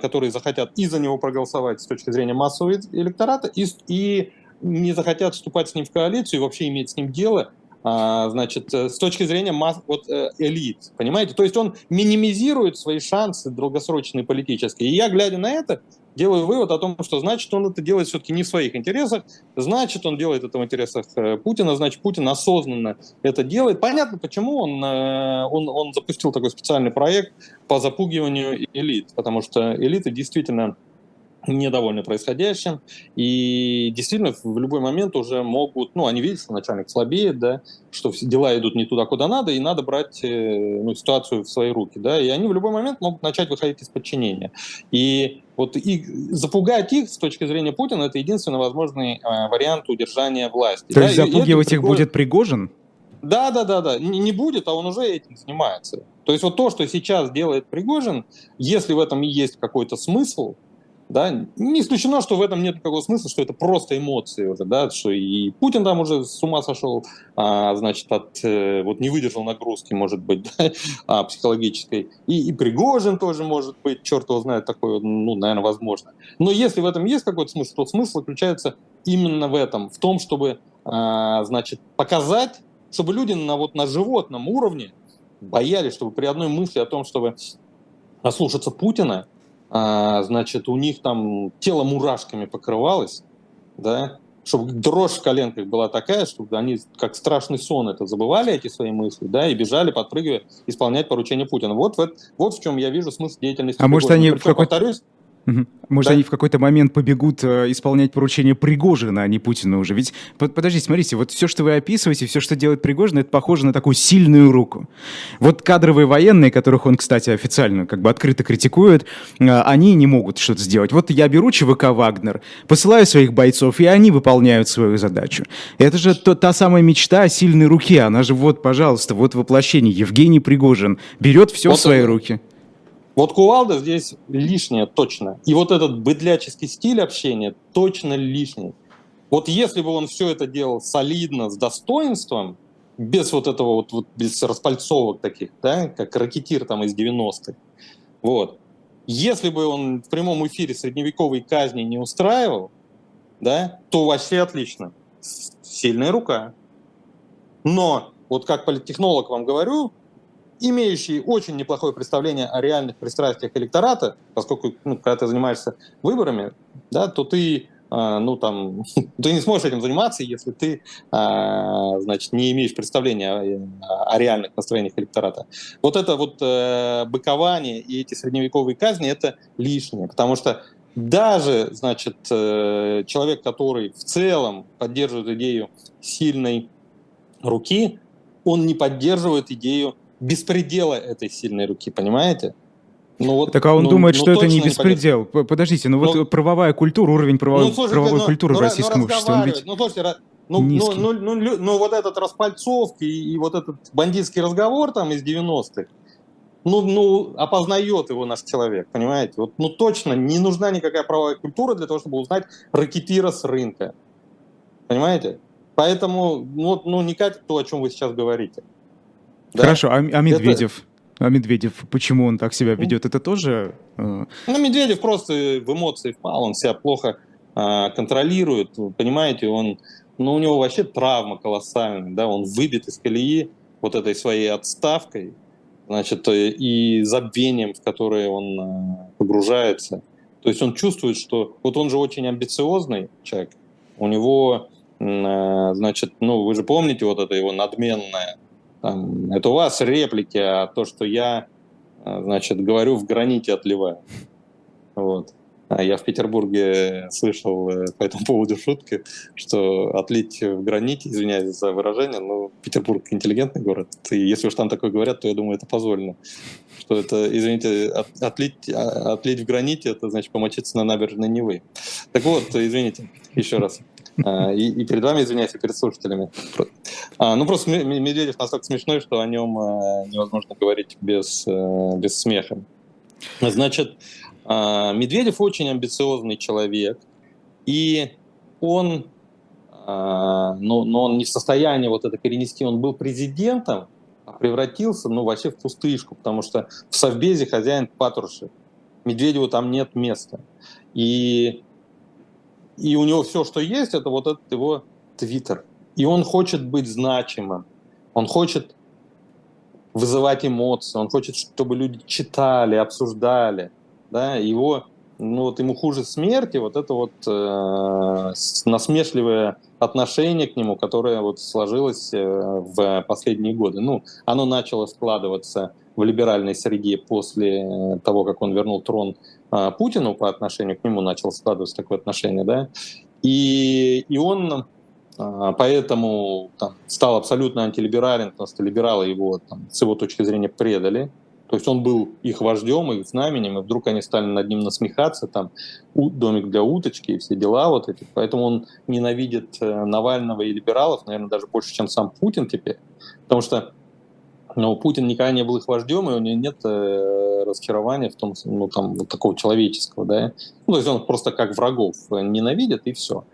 которые захотят и за него проголосовать с точки зрения массового электората, и, и не захотят вступать с ним в коалицию и вообще иметь с ним дело, а, значит, э, с точки зрения масс, вот, э, элит, понимаете? То есть он минимизирует свои шансы долгосрочные политические. И я, глядя на это, делаю вывод о том, что значит он это делает все-таки не в своих интересах, значит он делает это в интересах э, Путина, значит Путин осознанно это делает. Понятно, почему он, э, он, он запустил такой специальный проект по запугиванию элит, потому что элиты действительно недовольны происходящим, и действительно в любой момент уже могут, ну, они видят, что начальник слабеет, да, что дела идут не туда, куда надо, и надо брать э, ну, ситуацию в свои руки, да, и они в любой момент могут начать выходить из подчинения. И вот и запугать их с точки зрения Путина это единственный возможный э, вариант удержания власти. То да? есть запугивать их будет Пригожин? Да, да, да, да. Не, не будет, а он уже этим занимается. То есть вот то, что сейчас делает Пригожин, если в этом и есть какой-то смысл, да? Не исключено, что в этом нет никакого смысла, что это просто эмоции уже, да, что и Путин там уже с ума сошел, а, значит, от, э, вот не выдержал нагрузки, может быть, да, а, психологической, и, и Пригожин тоже может быть, черт его знает, такое, ну, наверное, возможно. Но если в этом есть какой-то смысл, то смысл заключается именно в этом, в том, чтобы, а, значит, показать, чтобы люди на, вот, на животном уровне боялись, чтобы при одной мысли о том, чтобы ослушаться Путина, а, значит, у них там тело мурашками покрывалось, да, чтобы дрожь в коленках была такая, чтобы они как страшный сон это забывали, эти свои мысли, да, и бежали, подпрыгивая, исполнять поручения Путина. Вот, вот, вот в чем я вижу смысл деятельности. А может, они в какой-то... Повторюсь, может, да? они в какой-то момент побегут э, исполнять поручение Пригожина, а не Путина уже. Ведь, подождите, смотрите, вот все, что вы описываете, все, что делает Пригожин, это похоже на такую сильную руку. Вот кадровые военные, которых он, кстати, официально как бы открыто критикует, э, они не могут что-то сделать. Вот я беру ЧВК «Вагнер», посылаю своих бойцов, и они выполняют свою задачу. Это же то, та самая мечта о сильной руке. Она же вот, пожалуйста, вот воплощение. Евгений Пригожин берет все вот в свои руки. Вот Кувалда здесь лишнее точно. И вот этот быдляческий стиль общения точно лишний. Вот если бы он все это делал солидно, с достоинством, без вот этого вот, вот без распальцовок таких, да, как ракетир там из 90-х, вот. Если бы он в прямом эфире средневековой казни не устраивал, да, то вообще отлично. Сильная рука. Но, вот как политтехнолог вам говорю, имеющий очень неплохое представление о реальных пристрастиях электората, поскольку, ну, когда ты занимаешься выборами, да, то ты а, ну там, ты не сможешь этим заниматься, если ты, а, значит, не имеешь представления о, о реальных настроениях электората. Вот это вот э, быкование и эти средневековые казни, это лишнее, потому что даже, значит, э, человек, который в целом поддерживает идею сильной руки, он не поддерживает идею беспредела этой сильной руки, понимаете? Ну, вот, так а он ну, думает, ну, что это не беспредел. Не Подождите, ну, ну вот правовая культура, уровень правовой, ну, слушайте, правовой ну, культуры ну, в российском ну, обществе, он ведь ну, слушайте, ну, ну, ну, ну, ну, вот этот распальцовки и, и вот этот бандитский разговор там из 90-х, ну, ну, опознает его наш человек, понимаете? Вот, ну, точно, не нужна никакая правовая культура для того, чтобы узнать ракетира с рынка. Понимаете? Поэтому, ну, ну не как то, о чем вы сейчас говорите. Хорошо, да? а, а Медведев? Это... А Медведев, почему он так себя ведет, это тоже... Э... Ну, Медведев просто в эмоции впал, он себя плохо э, контролирует, понимаете, он, ну, у него вообще травма колоссальная, да, он выбит из колеи вот этой своей отставкой, значит, и забвением, в которое он э, погружается. То есть он чувствует, что... Вот он же очень амбициозный человек, у него, э, значит, ну, вы же помните вот это его надменное там, это у вас реплики, а то, что я, а, значит, говорю, в граните отливаю. Вот. А я в Петербурге слышал э, по этому поводу шутки, что отлить в граните, извиняюсь за выражение, но Петербург интеллигентный город, и если уж там такое говорят, то я думаю, это позволено. Что это, извините, от, отлить, а, отлить в граните, это значит помочиться на набережной Невы. Так вот, извините, еще раз. А, и, и перед вами извиняюсь, и перед слушателями. А, ну, просто Медведев настолько смешной, что о нем а, невозможно говорить без, э, без смеха. Значит, Медведев очень амбициозный человек, и он, но, но он не в состоянии вот это перенести. Он был президентом, а превратился, ну, вообще в пустышку, потому что в Совбезе хозяин Патрушев. Медведеву там нет места. И и у него все, что есть, это вот этот его твиттер. И он хочет быть значимым. Он хочет вызывать эмоции, он хочет, чтобы люди читали, обсуждали. Да? Его, ну вот ему хуже смерти, вот это вот э, насмешливое отношение к нему, которое вот сложилось э, в последние годы. Ну, оно начало складываться в либеральной среде после того, как он вернул трон Путину по отношению к нему начал складываться такое отношение, да, и, и он а, поэтому там, стал абсолютно антилиберален, потому что либералы его там, с его точки зрения предали. То есть он был их вождем, их знаменем, и вдруг они стали над ним насмехаться, там, домик для уточки и все дела вот эти. Поэтому он ненавидит э, Навального и либералов, наверное, даже больше, чем сам Путин теперь. Потому что но Путин никогда не был их вождем, и у него нет э, разочарования в том, ну, там, вот такого человеческого, да. Ну, то есть он просто как врагов ненавидит, и все.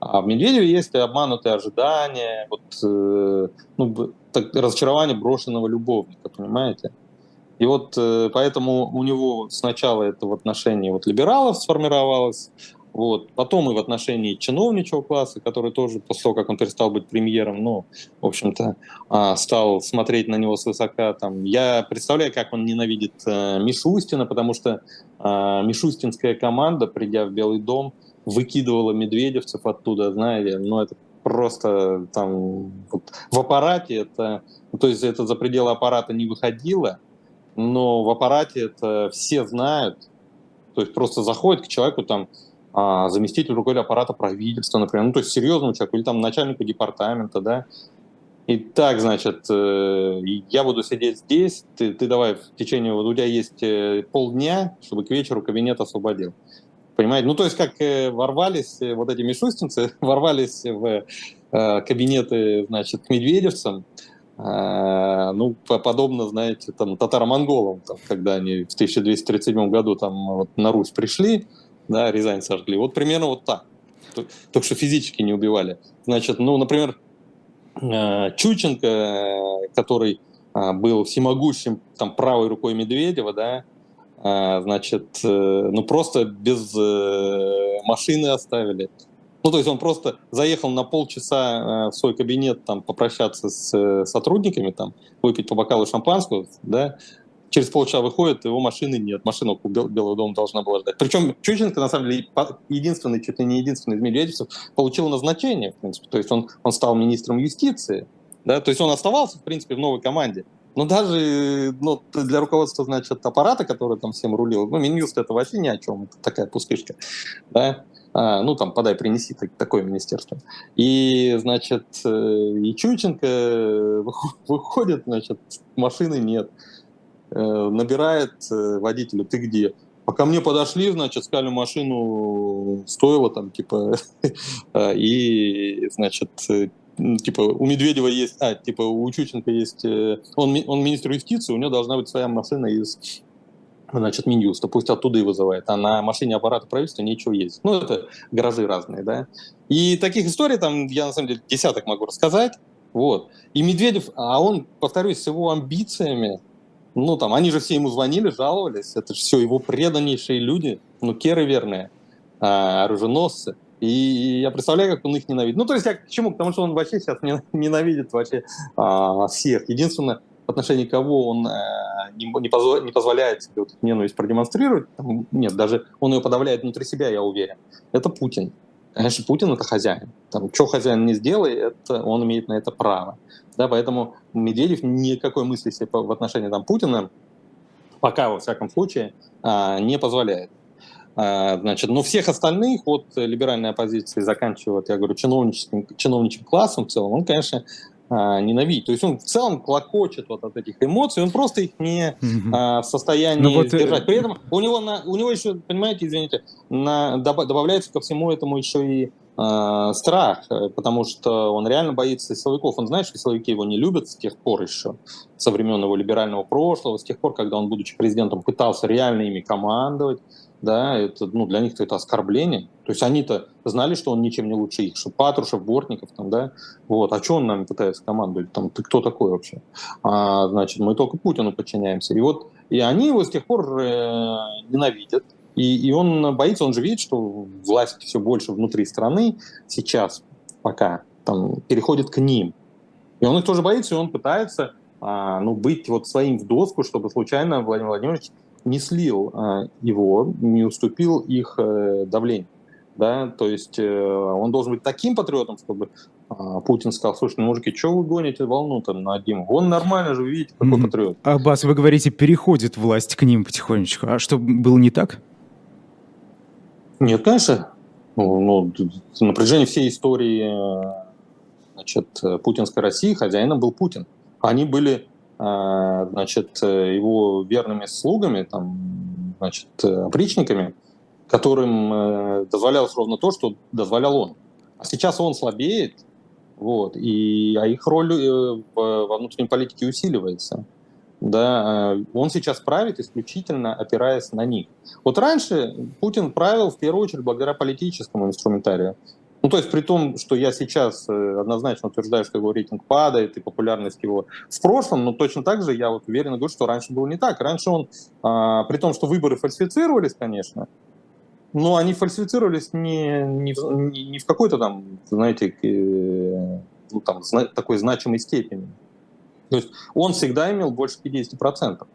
А в Медведеве есть обманутые ожидания, вот, э, ну, так, разочарование брошенного любовника, понимаете? И вот э, поэтому у него сначала это в отношении вот либералов сформировалось, вот. Потом и в отношении чиновничьего класса, который тоже после того, как он перестал быть премьером, ну, в общем-то, а, стал смотреть на него свысока. Там. Я представляю, как он ненавидит э, Мишустина, потому что э, Мишустинская команда, придя в Белый дом, выкидывала медведевцев оттуда, знаете, ну, это просто там вот, в аппарате это, то есть это за пределы аппарата не выходило, но в аппарате это все знают, то есть просто заходит к человеку там а, заместитель руководителя аппарата правительства, например, ну, то есть серьезному человеку, или там начальнику департамента, да, и так, значит, э, я буду сидеть здесь, ты, ты давай в течение, вот у тебя есть э, полдня, чтобы к вечеру кабинет освободил. Понимаете? Ну, то есть, как э, ворвались вот эти мишустинцы, ворвались в кабинеты, значит, к медведевцам, ну, подобно, знаете, там, татаро-монголам, там, когда они в 1237 году там вот на Русь пришли, да, Рязань сожгли. Вот примерно вот так. Только что физически не убивали. Значит, ну, например, э, Чученко, который э, был всемогущим там правой рукой Медведева, да, э, значит, ну просто без машины оставили. Ну, то есть он просто заехал на полчаса в свой кабинет там попрощаться с сотрудниками, там, выпить по бокалу шампанского, да, Через полчаса выходит, его машины нет. Машина у Белого дома должна была ждать. Причем Чученко, на самом деле, единственный, чуть ли не единственный из медведевцев, получил назначение, в принципе. То есть он, он стал министром юстиции. Да? То есть он оставался, в принципе, в новой команде. Но даже ну, для руководства, значит, аппарата, который там всем рулил, ну, Минюст это вообще ни о чем, это такая пустышка. Да? А, ну, там, подай, принеси так, такое министерство. И, значит, э, и Чученко выходит, значит, машины нет. Э, набирает э, водителя, ты где? Пока мне подошли, значит, сказали, машину стоило там, типа, и, значит, типа, у Медведева есть, а, типа, у Чученко есть, он, он министр юстиции, у него должна быть своя машина из значит, Минюста, пусть оттуда и вызывает, а на машине аппарата правительства нечего ездить. Ну, это гаражи разные, да. И таких историй там, я на самом деле десяток могу рассказать, вот. И Медведев, а он, повторюсь, с его амбициями, ну, там, они же все ему звонили, жаловались, это же все его преданнейшие люди, ну, керы верные, а, оруженосцы. И я представляю, как он их ненавидит. Ну, то есть я к чему? Потому что он вообще сейчас ненавидит вообще а, всех. Единственное, в отношении кого он э, не, не, позво, не позволяет себе вот ненависть продемонстрировать, там, нет, даже он ее подавляет внутри себя, я уверен, это Путин. Конечно, Путин это хозяин. Там, что хозяин не сделает, он имеет на это право. Да, поэтому Медведев никакой мысли себе в отношении там, Путина, пока, во всяком случае, а, не позволяет. А, значит, но всех остальных, от либеральной оппозиции, заканчивая, я говорю, чиновническим, чиновничьим классом в целом, он, конечно, а, ненавидеть. То есть он в целом клокочет вот от этих эмоций, он просто их не угу. а, в состоянии ну, вот, э, сдержать. При этом у него, на, у него еще, понимаете, извините, на, добавляется ко всему этому еще и а, страх, э, потому что он реально боится силовиков. Он знает, что силовики его не любят с тех пор еще, со времен его либерального прошлого, с тех пор, когда он, будучи президентом, пытался реально ими командовать да, это, ну, для них это оскорбление. То есть они-то знали, что он ничем не лучше их, что Патрушев, Бортников, там, да, вот, а что он нами пытается командовать, там, ты кто такой вообще? А, значит, мы только Путину подчиняемся. И вот, и они его с тех пор э, ненавидят, и, и он боится, он же видит, что власть все больше внутри страны сейчас пока там переходит к ним. И он их тоже боится, и он пытается а, ну, быть вот своим в доску, чтобы случайно Владимир Владимирович не слил а, его, не уступил их э, давлению. Да? То есть э, он должен быть таким патриотом, чтобы а, Путин сказал, слушай, ну, мужики, что вы гоните волну там на Диму? Он нормально же, видите, какой mm-hmm. патриот. Аббас, вы говорите, переходит власть к ним потихонечку. А что, было не так? Нет, конечно. Ну, ну, на протяжении всей истории э, значит, путинской России хозяином был Путин. Они были значит, э, его верными слугами, там, значит, э, опричниками, которым э, дозволялось ровно то, что дозволял он. А сейчас он слабеет, вот, и, а их роль во внутренней политике усиливается. Да, он сейчас правит исключительно опираясь на них. Вот раньше Путин правил в первую очередь благодаря политическому инструментарию. Ну, то есть при том, что я сейчас э, однозначно утверждаю, что его рейтинг падает и популярность его в прошлом, но точно так же я вот уверенно говорю, что раньше было не так. Раньше он, а, при том, что выборы фальсифицировались, конечно, но они фальсифицировались не, не, не, в какой-то там, знаете, э, ну, там, такой значимой степени. То есть он всегда имел больше 50%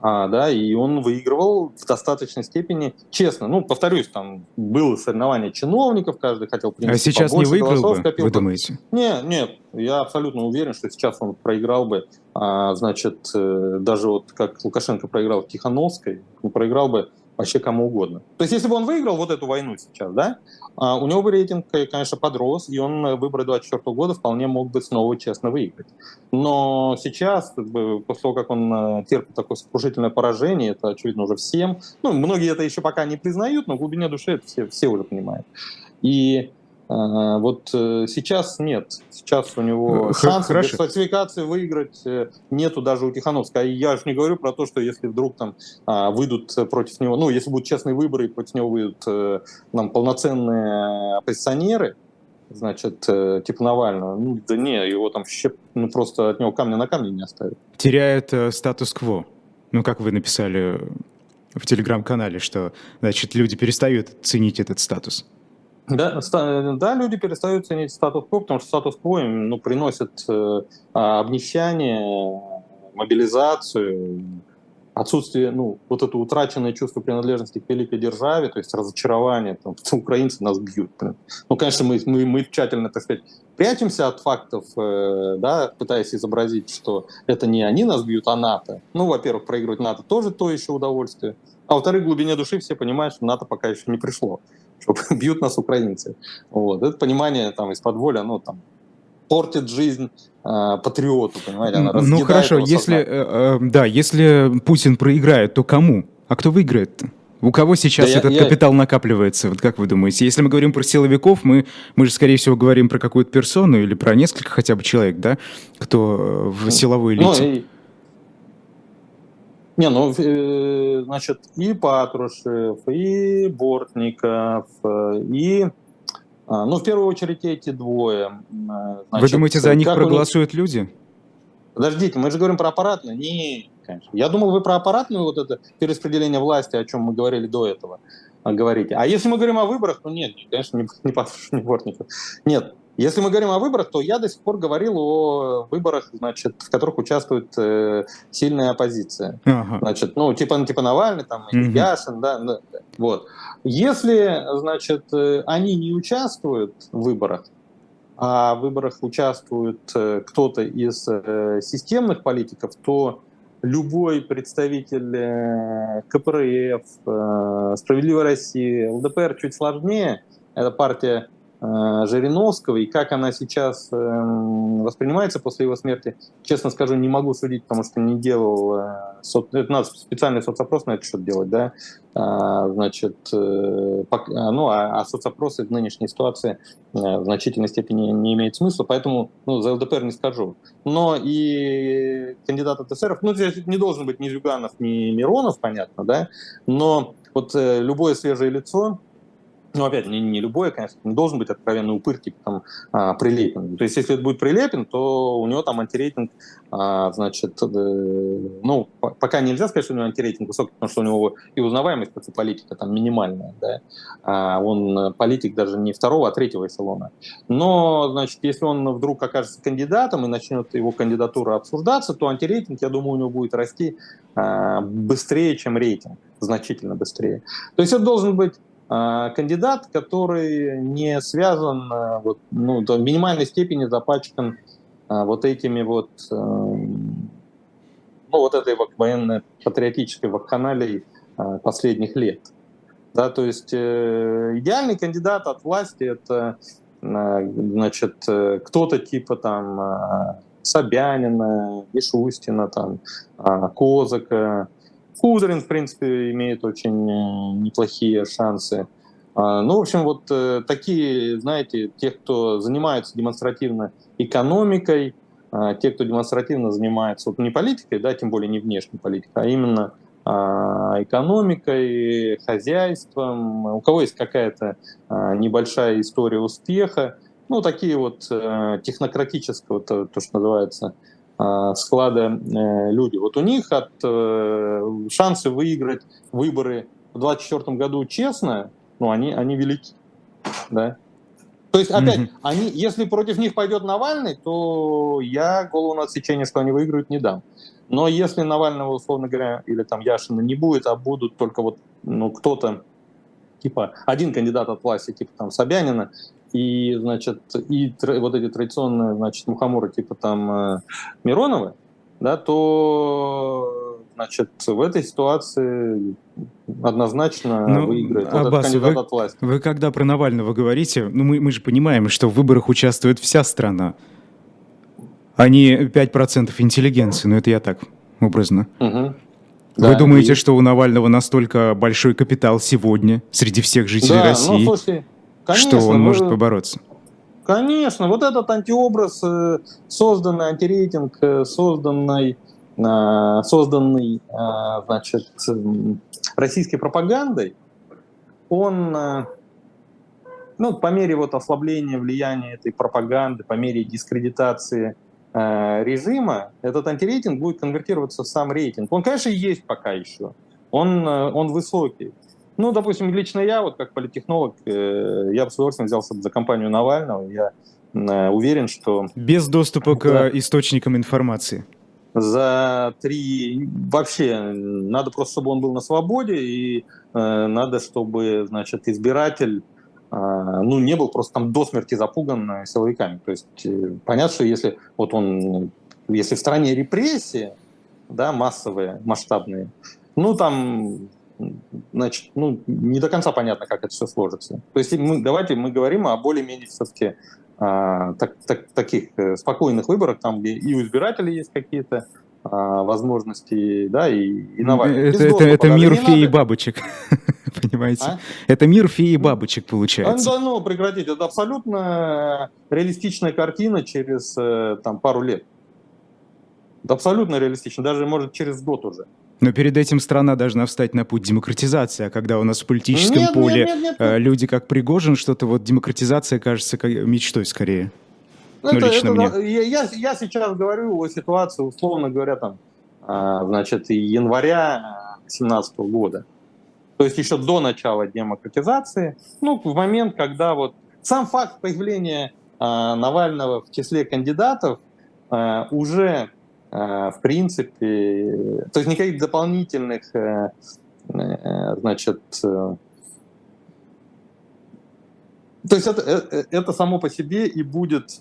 а, да, и он выигрывал в достаточной степени честно. Ну, повторюсь, там было соревнование чиновников, каждый хотел принести А сейчас не выиграл бы, скопил. вы думаете? Нет, нет, я абсолютно уверен, что сейчас он проиграл бы, а, значит, э, даже вот как Лукашенко проиграл Тихановской, он проиграл бы вообще кому угодно. То есть, если бы он выиграл вот эту войну сейчас, да, а, у него бы рейтинг, э, конечно, подрос, и он выборы 2024 года вполне мог бы снова честно выиграть. Но сейчас, после того, как он э, терпит такое сокрушительное поражение, это очевидно уже всем, ну, многие это еще пока не признают, но в глубине души это все, все уже понимают. И вот э, сейчас нет. Сейчас у него шансов без фальсификации выиграть э, нету даже у Тихановского. И я же не говорю про то, что если вдруг там а, выйдут против него, ну, если будут честные выборы, и против него выйдут э, там, полноценные оппозиционеры, значит, типа Навального, ну, да не, его там щеп, ну, просто от него камня на камне не оставят. Теряет э, статус-кво. Ну, как вы написали в телеграм-канале, что, значит, люди перестают ценить этот статус. Да, да, люди перестают ценить статус-кво, потому что статус-кво им ну, приносит э, обнищание, мобилизацию, отсутствие, ну, вот это утраченное чувство принадлежности к великой державе, то есть разочарование, там, украинцы нас бьют. Ну, конечно, мы, мы, мы тщательно, так сказать, прячемся от фактов, э, да, пытаясь изобразить, что это не они нас бьют, а НАТО. Ну, во-первых, проигрывать НАТО тоже то еще удовольствие. А во-вторых, в глубине души все понимают, что НАТО пока еще не пришло, что бьют нас украинцы. Вот. Это понимание там из-под воли, ну, там, портит жизнь э, патриоту, понимаете? Она ну хорошо, если, э, э, да, если Путин проиграет, то кому? А кто выиграет-то? У кого сейчас да этот я, капитал я... накапливается? Вот как вы думаете? Если мы говорим про силовиков, мы, мы же, скорее всего, говорим про какую-то персону или про несколько хотя бы человек, да, кто э, в силовой ну, элите. Ну, и... Не, ну, э, значит, и Патрушев, и Бортников, э, и а, ну, в первую очередь эти двое. Значит, Вы думаете, за них проголосуют них... люди? Подождите, мы же говорим про аппаратную. Не, конечно. Я думал, вы про аппаратную вот это перераспределение власти, о чем мы говорили до этого, а, говорите. А если мы говорим о выборах, то нет, конечно, не, не Патрушев, не Бортников. Нет, если мы говорим о выборах, то я до сих пор говорил о выборах, значит, в которых участвует э, сильная оппозиция. Ага. Значит, ну, типа, типа Навальный, там, угу. Яшин, да, да, вот. Если, значит, э, они не участвуют в выборах, а в выборах участвует э, кто-то из э, системных политиков, то любой представитель КПРФ, Справедливой России, ЛДПР чуть сложнее, это партия Жириновского и как она сейчас эм, воспринимается после его смерти, честно скажу, не могу судить, потому что не делал, э, это надо специальный соцопрос на это что делать, да, а, значит, э, ну, а, а соцопросы в нынешней ситуации в значительной степени не имеют смысла, поэтому ну, за ЛДПР не скажу. Но и кандидат от СССР, ну, здесь не должен быть ни Зюганов, ни Миронов, понятно, да, но вот любое свежее лицо, ну, опять, не, не любое, конечно, не должен быть откровенный упырь, типа там а, Прилепин. То есть, если это будет Прилепин, то у него там антирейтинг, а, значит, э, ну, пока нельзя сказать, что у него антирейтинг высокий, потому что у него и узнаваемость как политика там минимальная, да. А он политик даже не второго, а третьего эшелона. Но, значит, если он вдруг окажется кандидатом и начнет его кандидатура обсуждаться, то антирейтинг, я думаю, у него будет расти а, быстрее, чем рейтинг, значительно быстрее. То есть это должен быть кандидат, который не связан, а, вот, ну, до минимальной степени запачкан а, вот этими вот, ну, вот этой военно-патриотической вакханалией последних лет. Да, то есть э, идеальный кандидат от власти это значит, э, кто-то типа там Собянина, Мишустина, там, Козака, Кудрин, в принципе, имеет очень э, неплохие шансы. А, ну, в общем, вот э, такие, знаете, те, кто занимается демонстративно экономикой, а, те, кто демонстративно занимается вот не политикой, да, тем более не внешней политикой, а именно а, экономикой, хозяйством, у кого есть какая-то небольшая история успеха, ну, такие вот э, технократического, то, то что называется, склада э, люди. Вот у них от э, шансы выиграть выборы в 2024 году честно, ну, они, они велики. Да? То есть, опять, mm-hmm. они, если против них пойдет Навальный, то я голову на отсечение, что они выиграют, не дам. Но если Навального, условно говоря, или там Яшина не будет, а будут только вот ну, кто-то, типа один кандидат от власти, типа там Собянина, и, значит, и вот эти традиционные, значит, мухоморы типа там э, Миронова, да, то, значит, в этой ситуации однозначно ну, выиграет вот Аббас, кандидат вы, от власти. Вы когда про Навального говорите, ну мы, мы же понимаем, что в выборах участвует вся страна, а не 5% интеллигенции, ну это я так образно. Угу. Вы да, думаете, и... что у Навального настолько большой капитал сегодня среди всех жителей да, ну, России? Ну, слушайте, Конечно, что он может вы... побороться. Конечно, вот этот антиобраз, э, созданный антирейтинг, э, созданный, э, созданный значит, российской пропагандой, он ну, по мере вот ослабления влияния этой пропаганды, по мере дискредитации режима, этот антирейтинг будет конвертироваться в сам рейтинг. Он, конечно, есть пока еще, он, он высокий. Ну, допустим, лично я, вот как политтехнолог, э, я бы с удовольствием взялся за компанию Навального. Я э, уверен, что... Без доступа да. к источникам информации. за три... Вообще, надо просто, чтобы он был на свободе, и э, надо, чтобы, значит, избиратель э, ну, не был просто там до смерти запуган силовиками. То есть э, понятно, что если вот он, если в стране репрессии, да, массовые, масштабные, ну, там, значит, ну, не до конца понятно, как это все сложится. То есть мы, давайте мы говорим о более-менее все-таки а, так, так, таких э, спокойных выборах, там, где и у избирателей есть какие-то а, возможности, да, и, и Навальный. Это, это, это мир феи и бабочек, понимаете? А? Это мир феи и бабочек, получается. Да, ну, прекратить. Это абсолютно реалистичная картина через э, там, пару лет. Это абсолютно реалистично, даже, может, через год уже. Но перед этим страна должна встать на путь демократизации, а когда у нас в политическом нет, поле нет, нет, нет, нет. люди как Пригожин, что-то вот демократизация кажется мечтой скорее. Ну, это, лично это, мне. Я, я сейчас говорю о ситуации, условно говоря, там, а, значит, января 2017 года. То есть еще до начала демократизации, ну, в момент, когда вот сам факт появления а, Навального в числе кандидатов уже Э, в принципе, то есть никаких дополнительных, э, э, значит, то есть это, это само по себе и будет,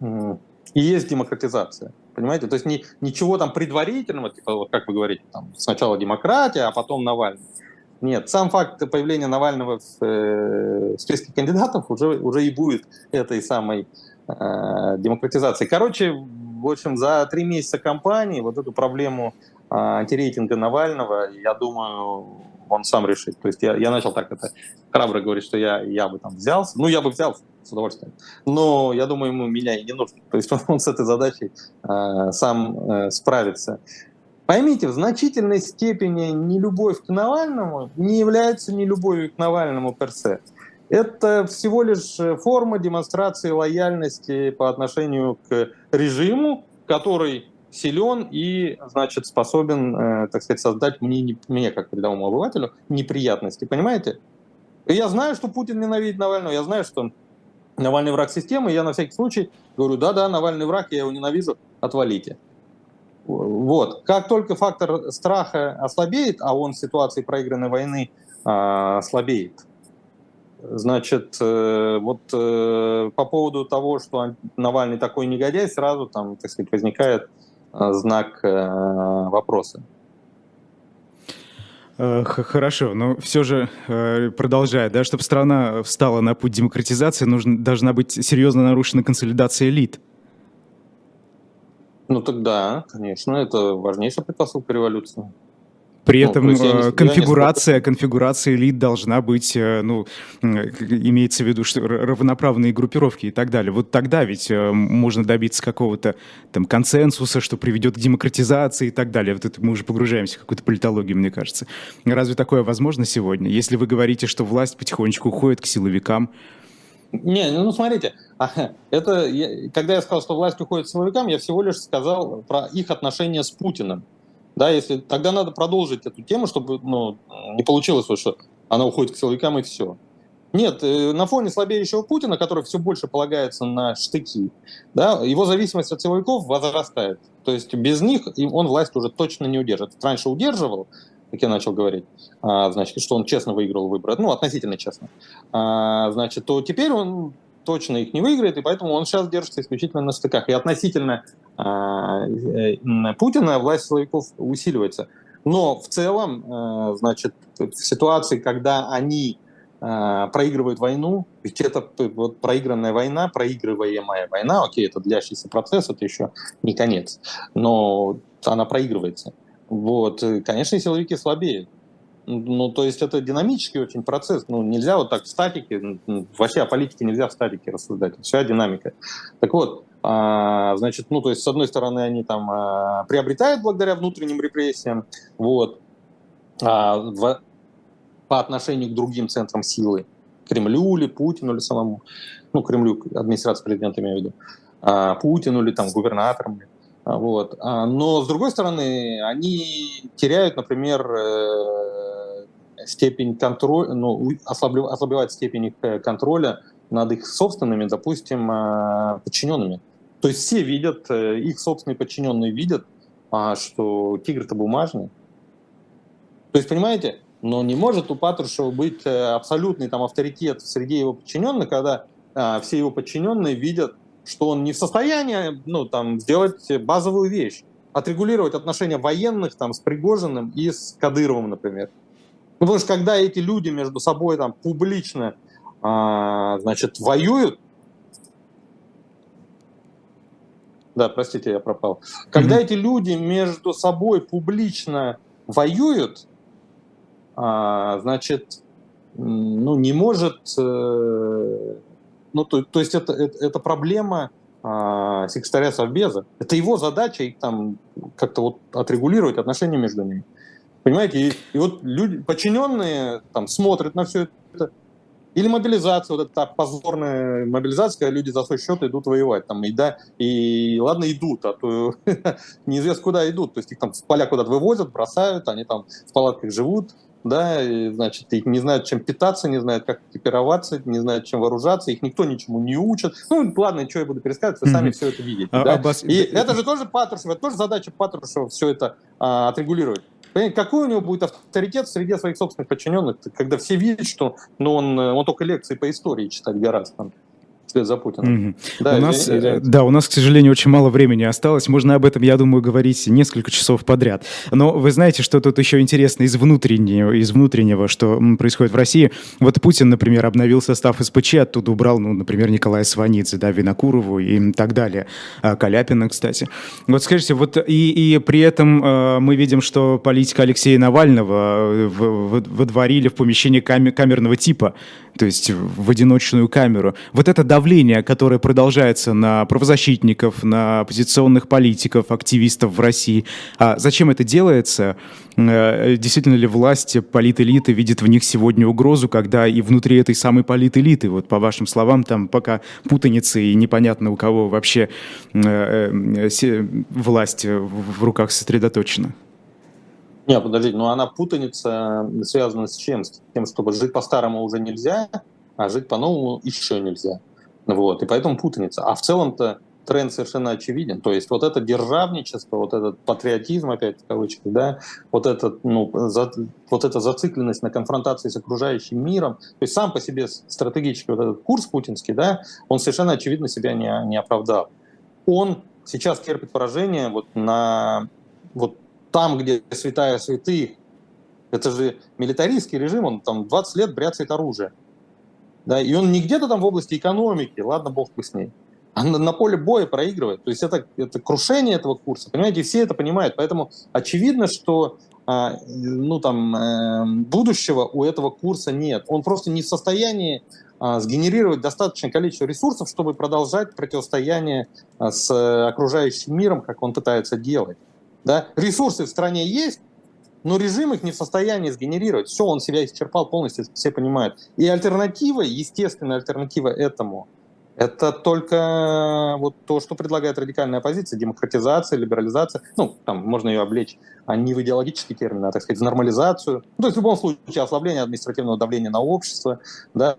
и есть демократизация. Понимаете? То есть ни, ничего там предварительного, типа, вот как вы говорите, там, сначала демократия, а потом Навальный. Нет, сам факт появления Навального в, э, списке кандидатов уже, уже и будет этой самой э, демократизацией. Короче, в общем, за три месяца кампании вот эту проблему а, антирейтинга Навального, я думаю, он сам решит. То есть я, я начал так это храбро говорить, что я, я бы там взялся. Ну, я бы взялся с удовольствием. Но я думаю, ему меня и не нужно. То есть он, он с этой задачей э, сам э, справится. Поймите, в значительной степени нелюбовь к Навальному не является нелюбовью к Навальному персе. Это всего лишь э, форма демонстрации лояльности по отношению к режиму, который силен и, значит, способен, э, так сказать, создать мне, мне, как рядовому обывателю, неприятности. Понимаете? И я знаю, что Путин ненавидит Навального, я знаю, что Навальный враг системы, я на всякий случай говорю, да-да, Навальный враг, я его ненавижу, отвалите. Вот. Как только фактор страха ослабеет, а он в ситуации проигранной войны э, слабеет, Значит, э, вот э, по поводу того, что Навальный такой негодяй, сразу там, так сказать, возникает э, знак вопроса. Хорошо, но все же, продолжая, да, чтобы страна встала на путь демократизации, нужно, должна быть серьезно нарушена консолидация элит. Ну тогда, конечно, это важнейшая предпосылка революции. При ну, этом ну, конфигурация, конфигурация элит должна быть, э, ну, имеется в виду, что равноправные группировки и так далее. Вот тогда ведь э, можно добиться какого-то там консенсуса, что приведет к демократизации и так далее. Вот это мы уже погружаемся в какую-то политологию, мне кажется. Разве такое возможно сегодня? Если вы говорите, что власть потихонечку уходит к силовикам, не, ну смотрите, это когда я сказал, что власть уходит к силовикам, я всего лишь сказал про их отношения с Путиным. Да, если тогда надо продолжить эту тему, чтобы ну, не получилось, что она уходит к силовикам и все. Нет, э, на фоне слабеющего Путина, который все больше полагается на штыки, да, его зависимость от силовиков возрастает. То есть без них он власть уже точно не удержит. Раньше удерживал, как я начал говорить, а, значит, что он честно выиграл выборы, ну, относительно честно, а, значит, то теперь он точно их не выиграет, и поэтому он сейчас держится исключительно на стыках. И относительно а, э, Путина власть силовиков усиливается. Но в целом, э, значит, в ситуации, когда они э, проигрывают войну, ведь это вот проигранная война, проигрываемая война, окей, это длящийся процесс, это еще не конец, но она проигрывается. Вот, конечно, силовики слабеют. Ну, то есть это динамический очень процесс. Ну, нельзя вот так в статике, вообще о политике нельзя в статике рассуждать. Вся динамика. Так вот, а, значит, ну, то есть, с одной стороны, они там а, приобретают благодаря внутренним репрессиям, вот, а, по отношению к другим центрам силы, Кремлю или Путину или самому, ну, Кремлю, администрация президента имею в виду, Путину или там губернаторам, вот. Но, с другой стороны, они теряют, например, э, степень контроля, ну, ослабевает степень их э, контроля над их собственными, допустим, подчиненными. То есть все видят, э, их собственные подчиненные видят, а, что тигр-то бумажный. То есть, понимаете, но не может у Патрушева быть абсолютный там, авторитет в среде его подчиненных, когда а, все его подчиненные видят, что он не в состоянии ну, там, сделать базовую вещь, отрегулировать отношения военных там, с Пригожиным и с Кадыровым, например. Ну, потому что когда эти люди между собой там, публично а, значит, воюют, да, простите, я пропал. Когда mm-hmm. эти люди между собой публично воюют, а, значит, ну, не может, э, ну, то, то есть это, это, это проблема а, секретаря Совбеза. Это его задача их там как-то вот отрегулировать отношения между ними. Понимаете, и, и вот люди, подчиненные там смотрят на все это, или мобилизация, вот эта позорная мобилизация, когда люди за свой счет идут воевать. Там, и, да, и ладно, идут, а то неизвестно куда идут. То есть их там в поля куда-то вывозят, бросают, они там в палатках живут, да, и, значит, их не знают, чем питаться, не знают, как экипироваться, не знают, чем вооружаться, их никто ничему не учит. Ну, ладно, что я буду пересказывать, вы сами mm-hmm. все это видите. А, да? И это же тоже Патрушев, это тоже задача Патрушева все это а, отрегулировать. Понимаете, какой у него будет авторитет среди своих собственных подчиненных, когда все видят, что ну, он, он только лекции по истории читать гораздо вслед за Путиным. Mm-hmm. Да, у нас, извините. да, у нас, к сожалению, очень мало времени осталось. Можно об этом, я думаю, говорить несколько часов подряд. Но вы знаете, что тут еще интересно из внутреннего, из внутреннего, что происходит в России. Вот Путин, например, обновил состав СПЧ, оттуда убрал, ну, например, Николая Сванидзе, да, Винокурову и так далее. А, Каляпина, кстати. Вот скажите, вот и, и при этом э, мы видим, что политика Алексея Навального э, в, в, водворили в помещении камер, камерного типа то есть в одиночную камеру. Вот это давление, которое продолжается на правозащитников, на оппозиционных политиков, активистов в России. А зачем это делается? Э, действительно ли власть, политэлиты видит в них сегодня угрозу, когда и внутри этой самой политэлиты, вот по вашим словам, там пока путаница и непонятно у кого вообще э, э, власть в руках сосредоточена? Не, подождите, но она путаница связана с чем? С тем, чтобы жить по-старому уже нельзя, а жить по-новому еще нельзя. Вот, и поэтому путаница. А в целом-то тренд совершенно очевиден. То есть вот это державничество, вот этот патриотизм, опять в кавычках, да, вот, этот, ну, за, вот эта зацикленность на конфронтации с окружающим миром, то есть сам по себе стратегический вот этот курс путинский, да, он совершенно очевидно себя не, не оправдал. Он сейчас терпит поражение вот на вот там, где святая святых, это же милитаристский режим, он там 20 лет бряцает оружие. Да, и он не где-то там в области экономики, ладно, бог бы с ней, а на, на поле боя проигрывает. То есть это, это крушение этого курса, понимаете, все это понимают. Поэтому очевидно, что а, ну, там, э, будущего у этого курса нет. Он просто не в состоянии а, сгенерировать достаточное количество ресурсов, чтобы продолжать противостояние а, с окружающим миром, как он пытается делать. Да? Ресурсы в стране есть, но режим их не в состоянии сгенерировать. Все, он себя исчерпал полностью, все понимают. И альтернатива, естественная альтернатива этому, это только вот то, что предлагает радикальная оппозиция, демократизация, либерализация. Ну, там можно ее облечь а не в идеологический термин, а, так сказать, в нормализацию. Ну, то есть в любом случае ослабление административного давления на общество, да,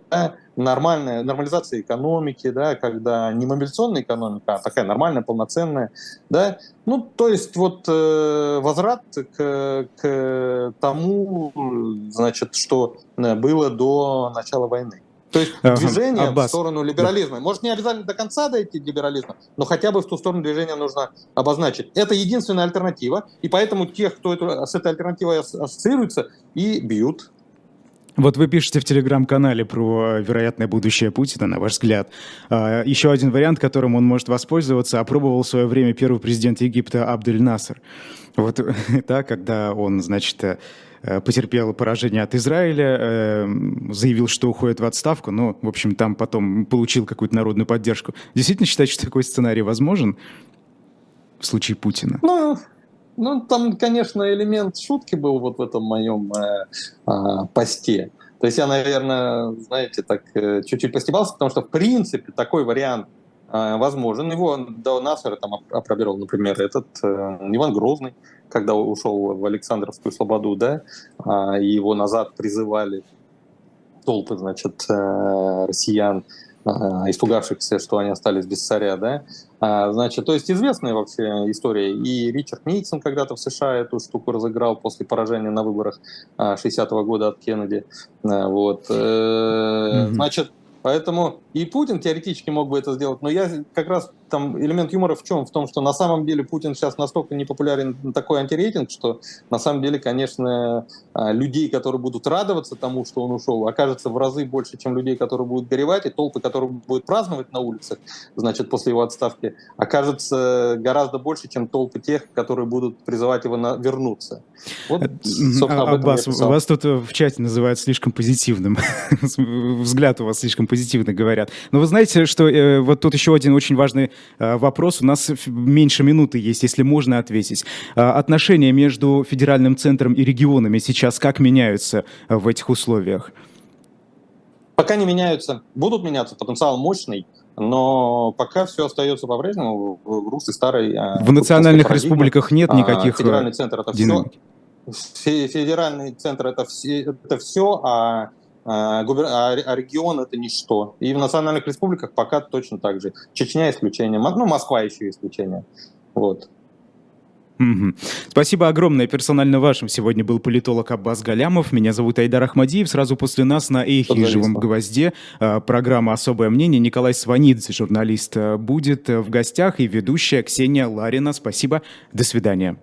нормальная нормализация экономики, да, когда не мобилизационная экономика, а такая нормальная, полноценная, да, ну, то есть вот э, возврат к, к тому, значит, что э, было до начала войны. То есть движение Аббас. в сторону либерализма. Может, не обязательно до конца дойти либерализма, но хотя бы в ту сторону движения нужно обозначить. Это единственная альтернатива, и поэтому тех, кто это, с этой альтернативой ассоциируется, и бьют. Вот вы пишете в телеграм-канале про вероятное будущее Путина, на ваш взгляд. А, еще один вариант, которым он может воспользоваться, опробовал в свое время первый президент Египта Абдель Насер. Вот, да, когда он, значит, Э, потерпел поражение от Израиля, э, заявил, что уходит в отставку, но, в общем, там потом получил какую-то народную поддержку. Действительно считаете, что такой сценарий возможен в случае Путина? Ну, ну там, конечно, элемент шутки был вот в этом моем э, э, посте. То есть я, наверное, знаете, так э, чуть-чуть постебался, потому что, в принципе, такой вариант возможен. Его до Насера там опробировал, например, этот э, Иван Грозный, когда ушел в Александровскую Слободу, да, а, его назад призывали толпы, значит, э, россиян. испугавшихся, что они остались без царя, да, а, значит, то есть известная вообще история. И Ричард Никсон когда-то в США эту штуку разыграл после поражения на выборах 60-го года от Кеннеди. Вот. Mm-hmm. Значит, Поэтому и Путин теоретически мог бы это сделать, но я как раз там элемент юмора в чем? В том, что на самом деле Путин сейчас настолько непопулярен такой антирейтинг, что на самом деле, конечно, а, людей, которые будут радоваться тому, что он ушел, окажется в разы больше, чем людей, которые будут горевать, и толпы, которые будут праздновать на улицах, значит, после его отставки, окажется гораздо больше, чем толпы тех, которые будут призывать его на... вернуться. Вот, э, собственно, об этом Аббас, вас тут в чате называют слишком позитивным. Взгляд у вас слишком позитивный позитивно говорят. Но вы знаете, что э, вот тут еще один очень важный э, вопрос. У нас меньше минуты есть, если можно ответить. Э, отношения между федеральным центром и регионами сейчас как меняются э, в этих условиях? Пока не меняются. Будут меняться, потенциал мощный, но пока все остается по-прежнему в русле старой... Э, в национальных республиках нет а, никаких Федеральный центр это динамики. все. Федеральный центр это все, это все, а а, а, а регион это ничто. И в национальных республиках пока точно так же. Чечня исключение, ну, Москва еще исключение. Вот. Угу. Спасибо огромное. Персонально вашим сегодня был политолог Аббас Галямов. Меня зовут Айдар Ахмадиев. Сразу после нас на Эхе и Живом Гвозде программа «Особое мнение». Николай Сванидзе, журналист, будет в гостях и ведущая Ксения Ларина. Спасибо. До свидания.